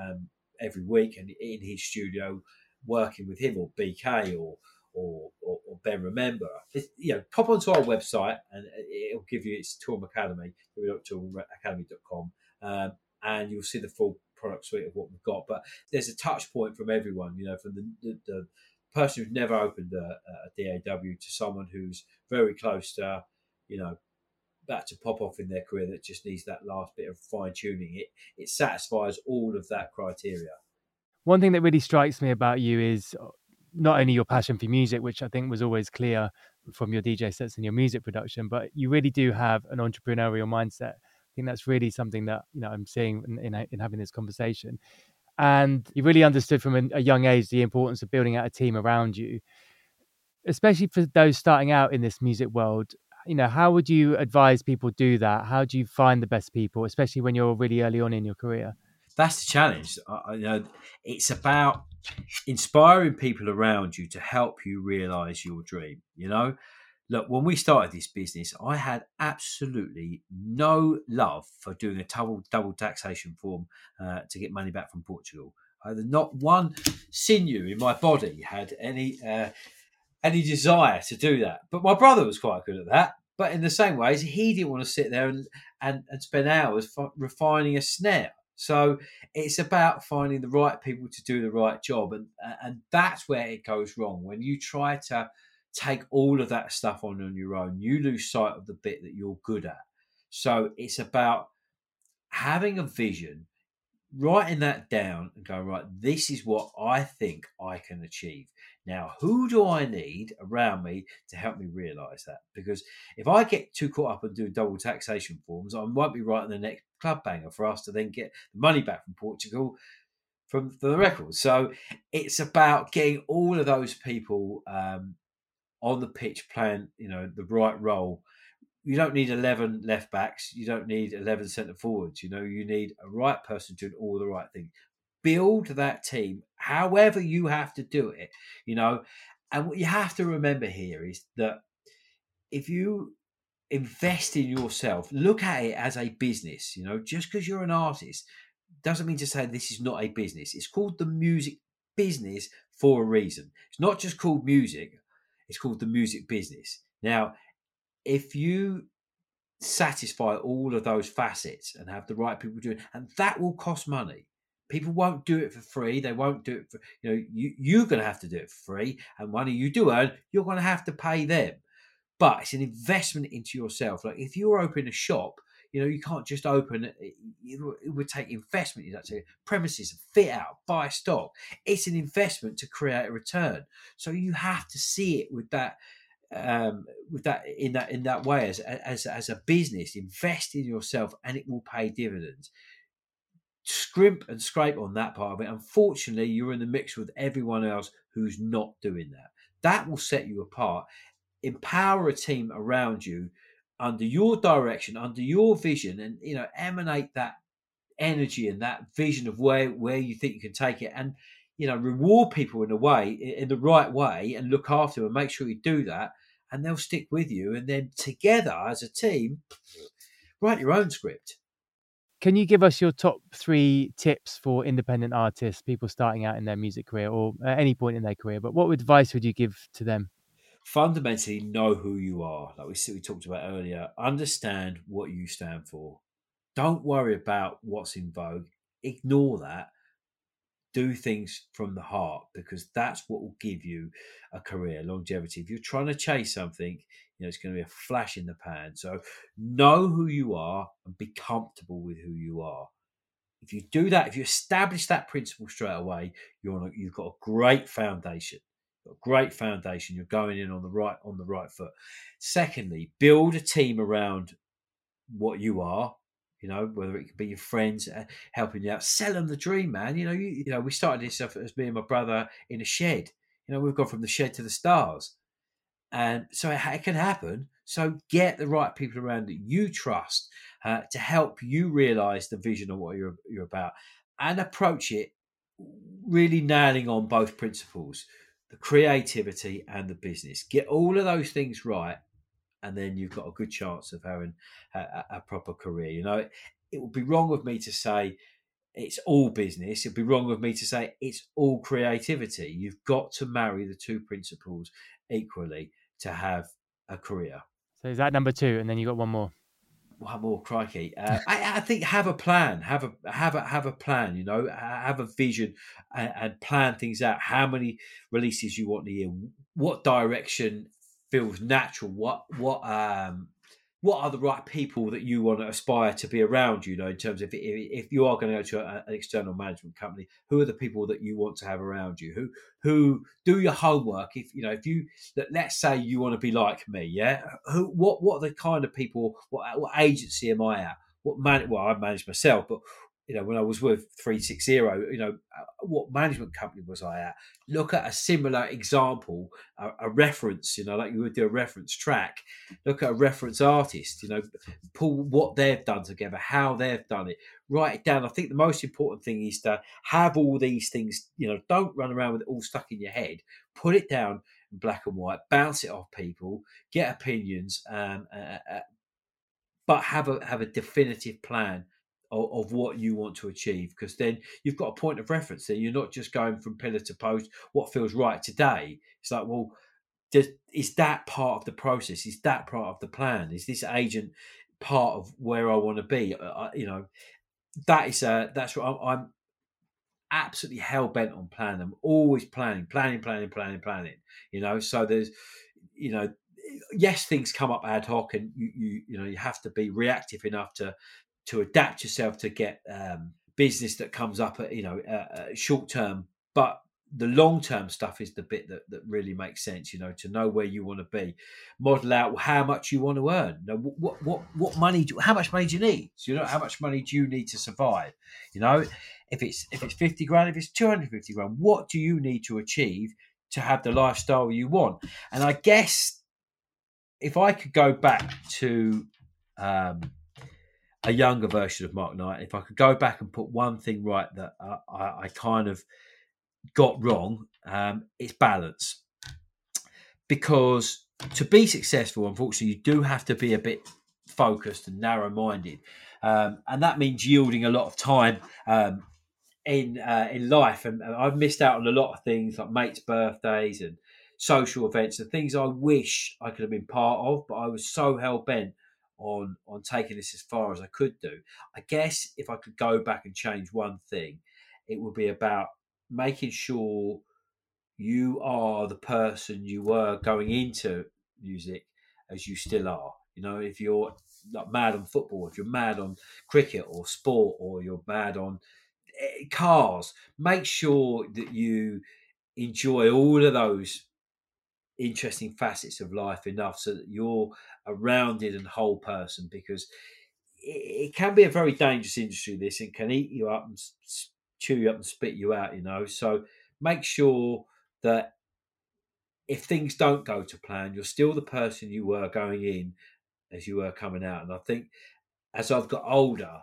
um, every week and in his studio working with him or BK or or, or, or Ben Remember. It's, you know, pop onto our website and it'll give you it's Toolroom Academy, www.toolroomacademy.com, um, and you'll see the full product suite of what we've got. But there's a touch point from everyone, you know, from the, the, the person who's never opened a, a DAW to someone who's very close to, you know, that to pop off in their career that just needs that last bit of fine tuning. It it satisfies all of that criteria. One thing that really strikes me about you is uh, not only your passion for music, which I think was always clear from your DJ sets and your music production, but you really do have an entrepreneurial mindset. I think that's really something that you know I'm seeing in, in, in having this conversation. And you really understood from a, a young age the importance of building out a team around you, especially for those starting out in this music world you know how would you advise people do that? How do you find the best people especially when you're really early on in your career? That's the challenge. I, you know it's about inspiring people around you to help you realize your dream you know look when we started this business i had absolutely no love for doing a double double taxation form uh, to get money back from portugal either not one sinew in my body had any uh, any desire to do that. But my brother was quite good at that. But in the same ways, he didn't want to sit there and, and, and spend hours refining a snare. So it's about finding the right people to do the right job. And, and that's where it goes wrong. When you try to take all of that stuff on on your own, you lose sight of the bit that you're good at. So it's about having a vision, writing that down and going, right, this is what I think I can achieve. Now, who do I need around me to help me realize that? Because if I get too caught up and do double taxation forms, I might be writing the next club banger for us to then get the money back from Portugal from the records. So it's about getting all of those people um, on the pitch playing, you know, the right role. You don't need 11 left backs. You don't need 11 centre forwards you know. You need a right person doing all the right things build that team however you have to do it you know. And what you have to remember here is that if you invest in yourself look at it as a business you know. Just because you're an artist doesn't mean to say this is not a business. It's called the music business for a reason. It's not just called music it's called the music business. Now if you satisfy all of those facets and have the right people doing and that will cost money. People won't do it for free. They won't do it for you know you, you're going to have to do it for free and money you do earn you're going to have to pay them. But it's an investment into yourself. Like if you're opening a shop you know you can't just open it, it would take investment You'd have to premises fit out buy stock it's an investment to create a return so you have to see it with that um, with that in that in that way as as as a business, invest in yourself, and it will pay dividends. Scrimp and scrape on that part of it. Unfortunately, you're in the mix with everyone else who's not doing that. That will set you apart. Empower a team around you under your direction, under your vision, and you know emanate that energy and that vision of where where you think you can take it and you know reward people in a way in the right way and look after them and make sure you do that and they'll stick with you. And then together as a team, write your own script. Can you give us your top three tips for independent artists, people starting out in their music career or at any point in their career? But what advice would you give to them? Fundamentally, know who you are. Like we, we talked about earlier, understand what you stand for. Don't worry about what's in vogue. Ignore that do things from the heart because that's what will give you a career longevity. If you're trying to chase something, you know, it's going to be a flash in the pan. So know who you are and be comfortable with who you are. If you do that, if you establish that principle straight away, you're on a, you've got a great foundation. Great foundation. You're going in on the right on the right foot. Secondly, build a team around what you are you know, whether it could be your friends uh, helping you out, sell them the dream, man. You know, you, you know, we started this stuff as me and my brother in a shed. You know, we've gone from the shed to the stars, and so it, it can happen. So get the right people around that you trust uh, to help you realize the vision of what you're you're about, and approach it really nailing on both principles the creativity and the business. Get all of those things right, and then you've got a good chance of having a, a proper career. You know, it, it would be wrong of me to say it's all business. It'd be wrong of me to say it's all creativity. You've got to marry the two principles equally to have a career. So is that number two, and then you got one more? More, crikey! Uh, I, I, think have a plan, have a have a have a plan. You know, have a vision, and, and plan things out. How many releases you want a year? What direction feels natural? What what um what are the right people that you want to aspire to be around you know in terms of if, if you are going to go to a, an external management company who are the people that you want to have around you? Who who do your homework. If you know if you let's say you want to be like me yeah? Who what what are the kind of people what, what agency am i at? What man well i manage myself but you know, when I was with 360, you know, uh, what management company was I at? Look at a similar example, a, a, reference, you know, like you would do a reference track. Look at a reference artist, you know, pull what they've done together, how they've done it, write it down. I think the most important thing is to have all these things, you know, don't run around with it all stuck in your head. Put it down in black and white, bounce it off people, get opinions, um, uh, uh, but have a have a definitive plan of, of what you want to achieve because then you've got a point of reference there. You're not just going from pillar to post, what feels right today. It's like, well, does, is that part of the process? Is that part of the plan? Is this agent part of where I want to be? You know, that is uh, that's what I'm, I'm absolutely hell bent on planning. I'm always planning, planning, planning, planning, planning. You know, so there's, you know, yes, things come up ad hoc, and you you you know you have to be reactive enough to to adapt yourself to get um, business that comes up at you know uh, uh, short term but the long term stuff is the bit that, that really makes sense you know to know where you want to be model out how much you want to earn. You know, what what what money do, how much money do you need? So you know how much money do you need to survive? You know if it's if it's 50 grand if it's 250 grand what do you need to achieve to have the lifestyle you want? And i guess if i could go back to um, a younger version of Mark Knight. If I could go back and put one thing right that I, I kind of got wrong, um, it's balance. Because to be successful, unfortunately, you do have to be a bit focused and narrow minded. Um, and that means yielding a lot of time um, in uh, in life. And, and I've missed out on a lot of things like mates' birthdays and social events and things I wish I could have been part of, but I was so hell bent on on taking this as far as I could do. I guess if I could go back and change one thing, it would be about making sure you are the person you were going into music as you still are. You know, if you're not mad on football, if you're mad on cricket or sport, or you're mad on eh, cars, make sure that you enjoy all of those interesting facets of life enough so that you're a rounded and whole person because it, it can be a very dangerous industry this and can eat you up and chew you up and spit you out you know? So make sure that if things don't go to plan you're still the person you were going in as you were coming out. And i think as i've got older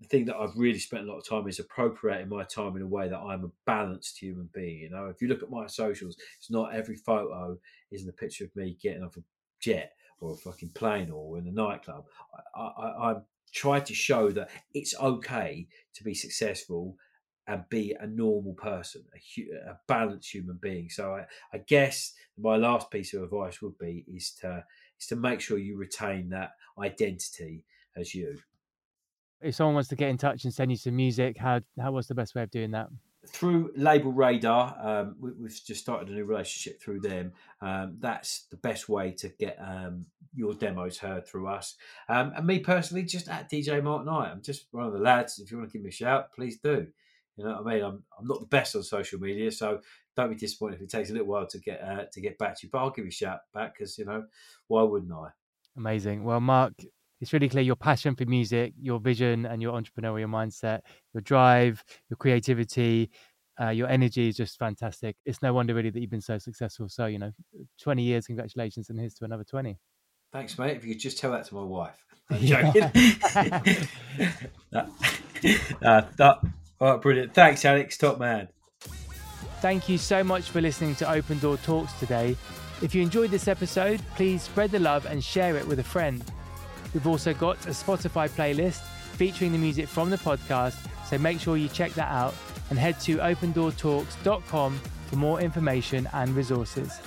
the thing that I've really spent a lot of time is appropriating my time in a way that I'm a balanced human being. You know, if you look at my socials, it's not every photo isn't a picture of me getting off a jet or a fucking plane or in a nightclub. I, I, I try to show that it's okay to be successful and be a normal person, a, a balanced human being. So I, I guess my last piece of advice would be is to is to make sure you retain that identity as you if someone wants to get in touch and send you some music, how how was the best way of doing that? Through Label Radar, um, we, have just started a new relationship through them. Um, that's the best way to get um, your demos heard through us. Um, and me personally, just at DJ Mark Knight. I'm just one of the lads. If you want to give me a shout, please do. You know what I mean? I'm, I'm not the best on social media, so don't be disappointed if it takes a little while to get uh, to get back to you. But I'll give you a shout back because you know why wouldn't I? Amazing. Well, Mark, it's really clear your passion for music, your vision, and your entrepreneurial mindset, your drive, your creativity, uh, your energy is just fantastic. It's no wonder really that you've been so successful. So you know, twenty years, congratulations, and here's to another twenty. Thanks, mate. If you could just tell that to my wife. I'm joking. uh, that, all right, brilliant. Thanks, Alex. Top man. Thank you so much for listening to OpenDAW Talks today. If you enjoyed this episode, please spread the love and share it with a friend. We've also got a Spotify playlist featuring the music from the podcast, so make sure you check that out and head to opendawtalks.com for more information and resources.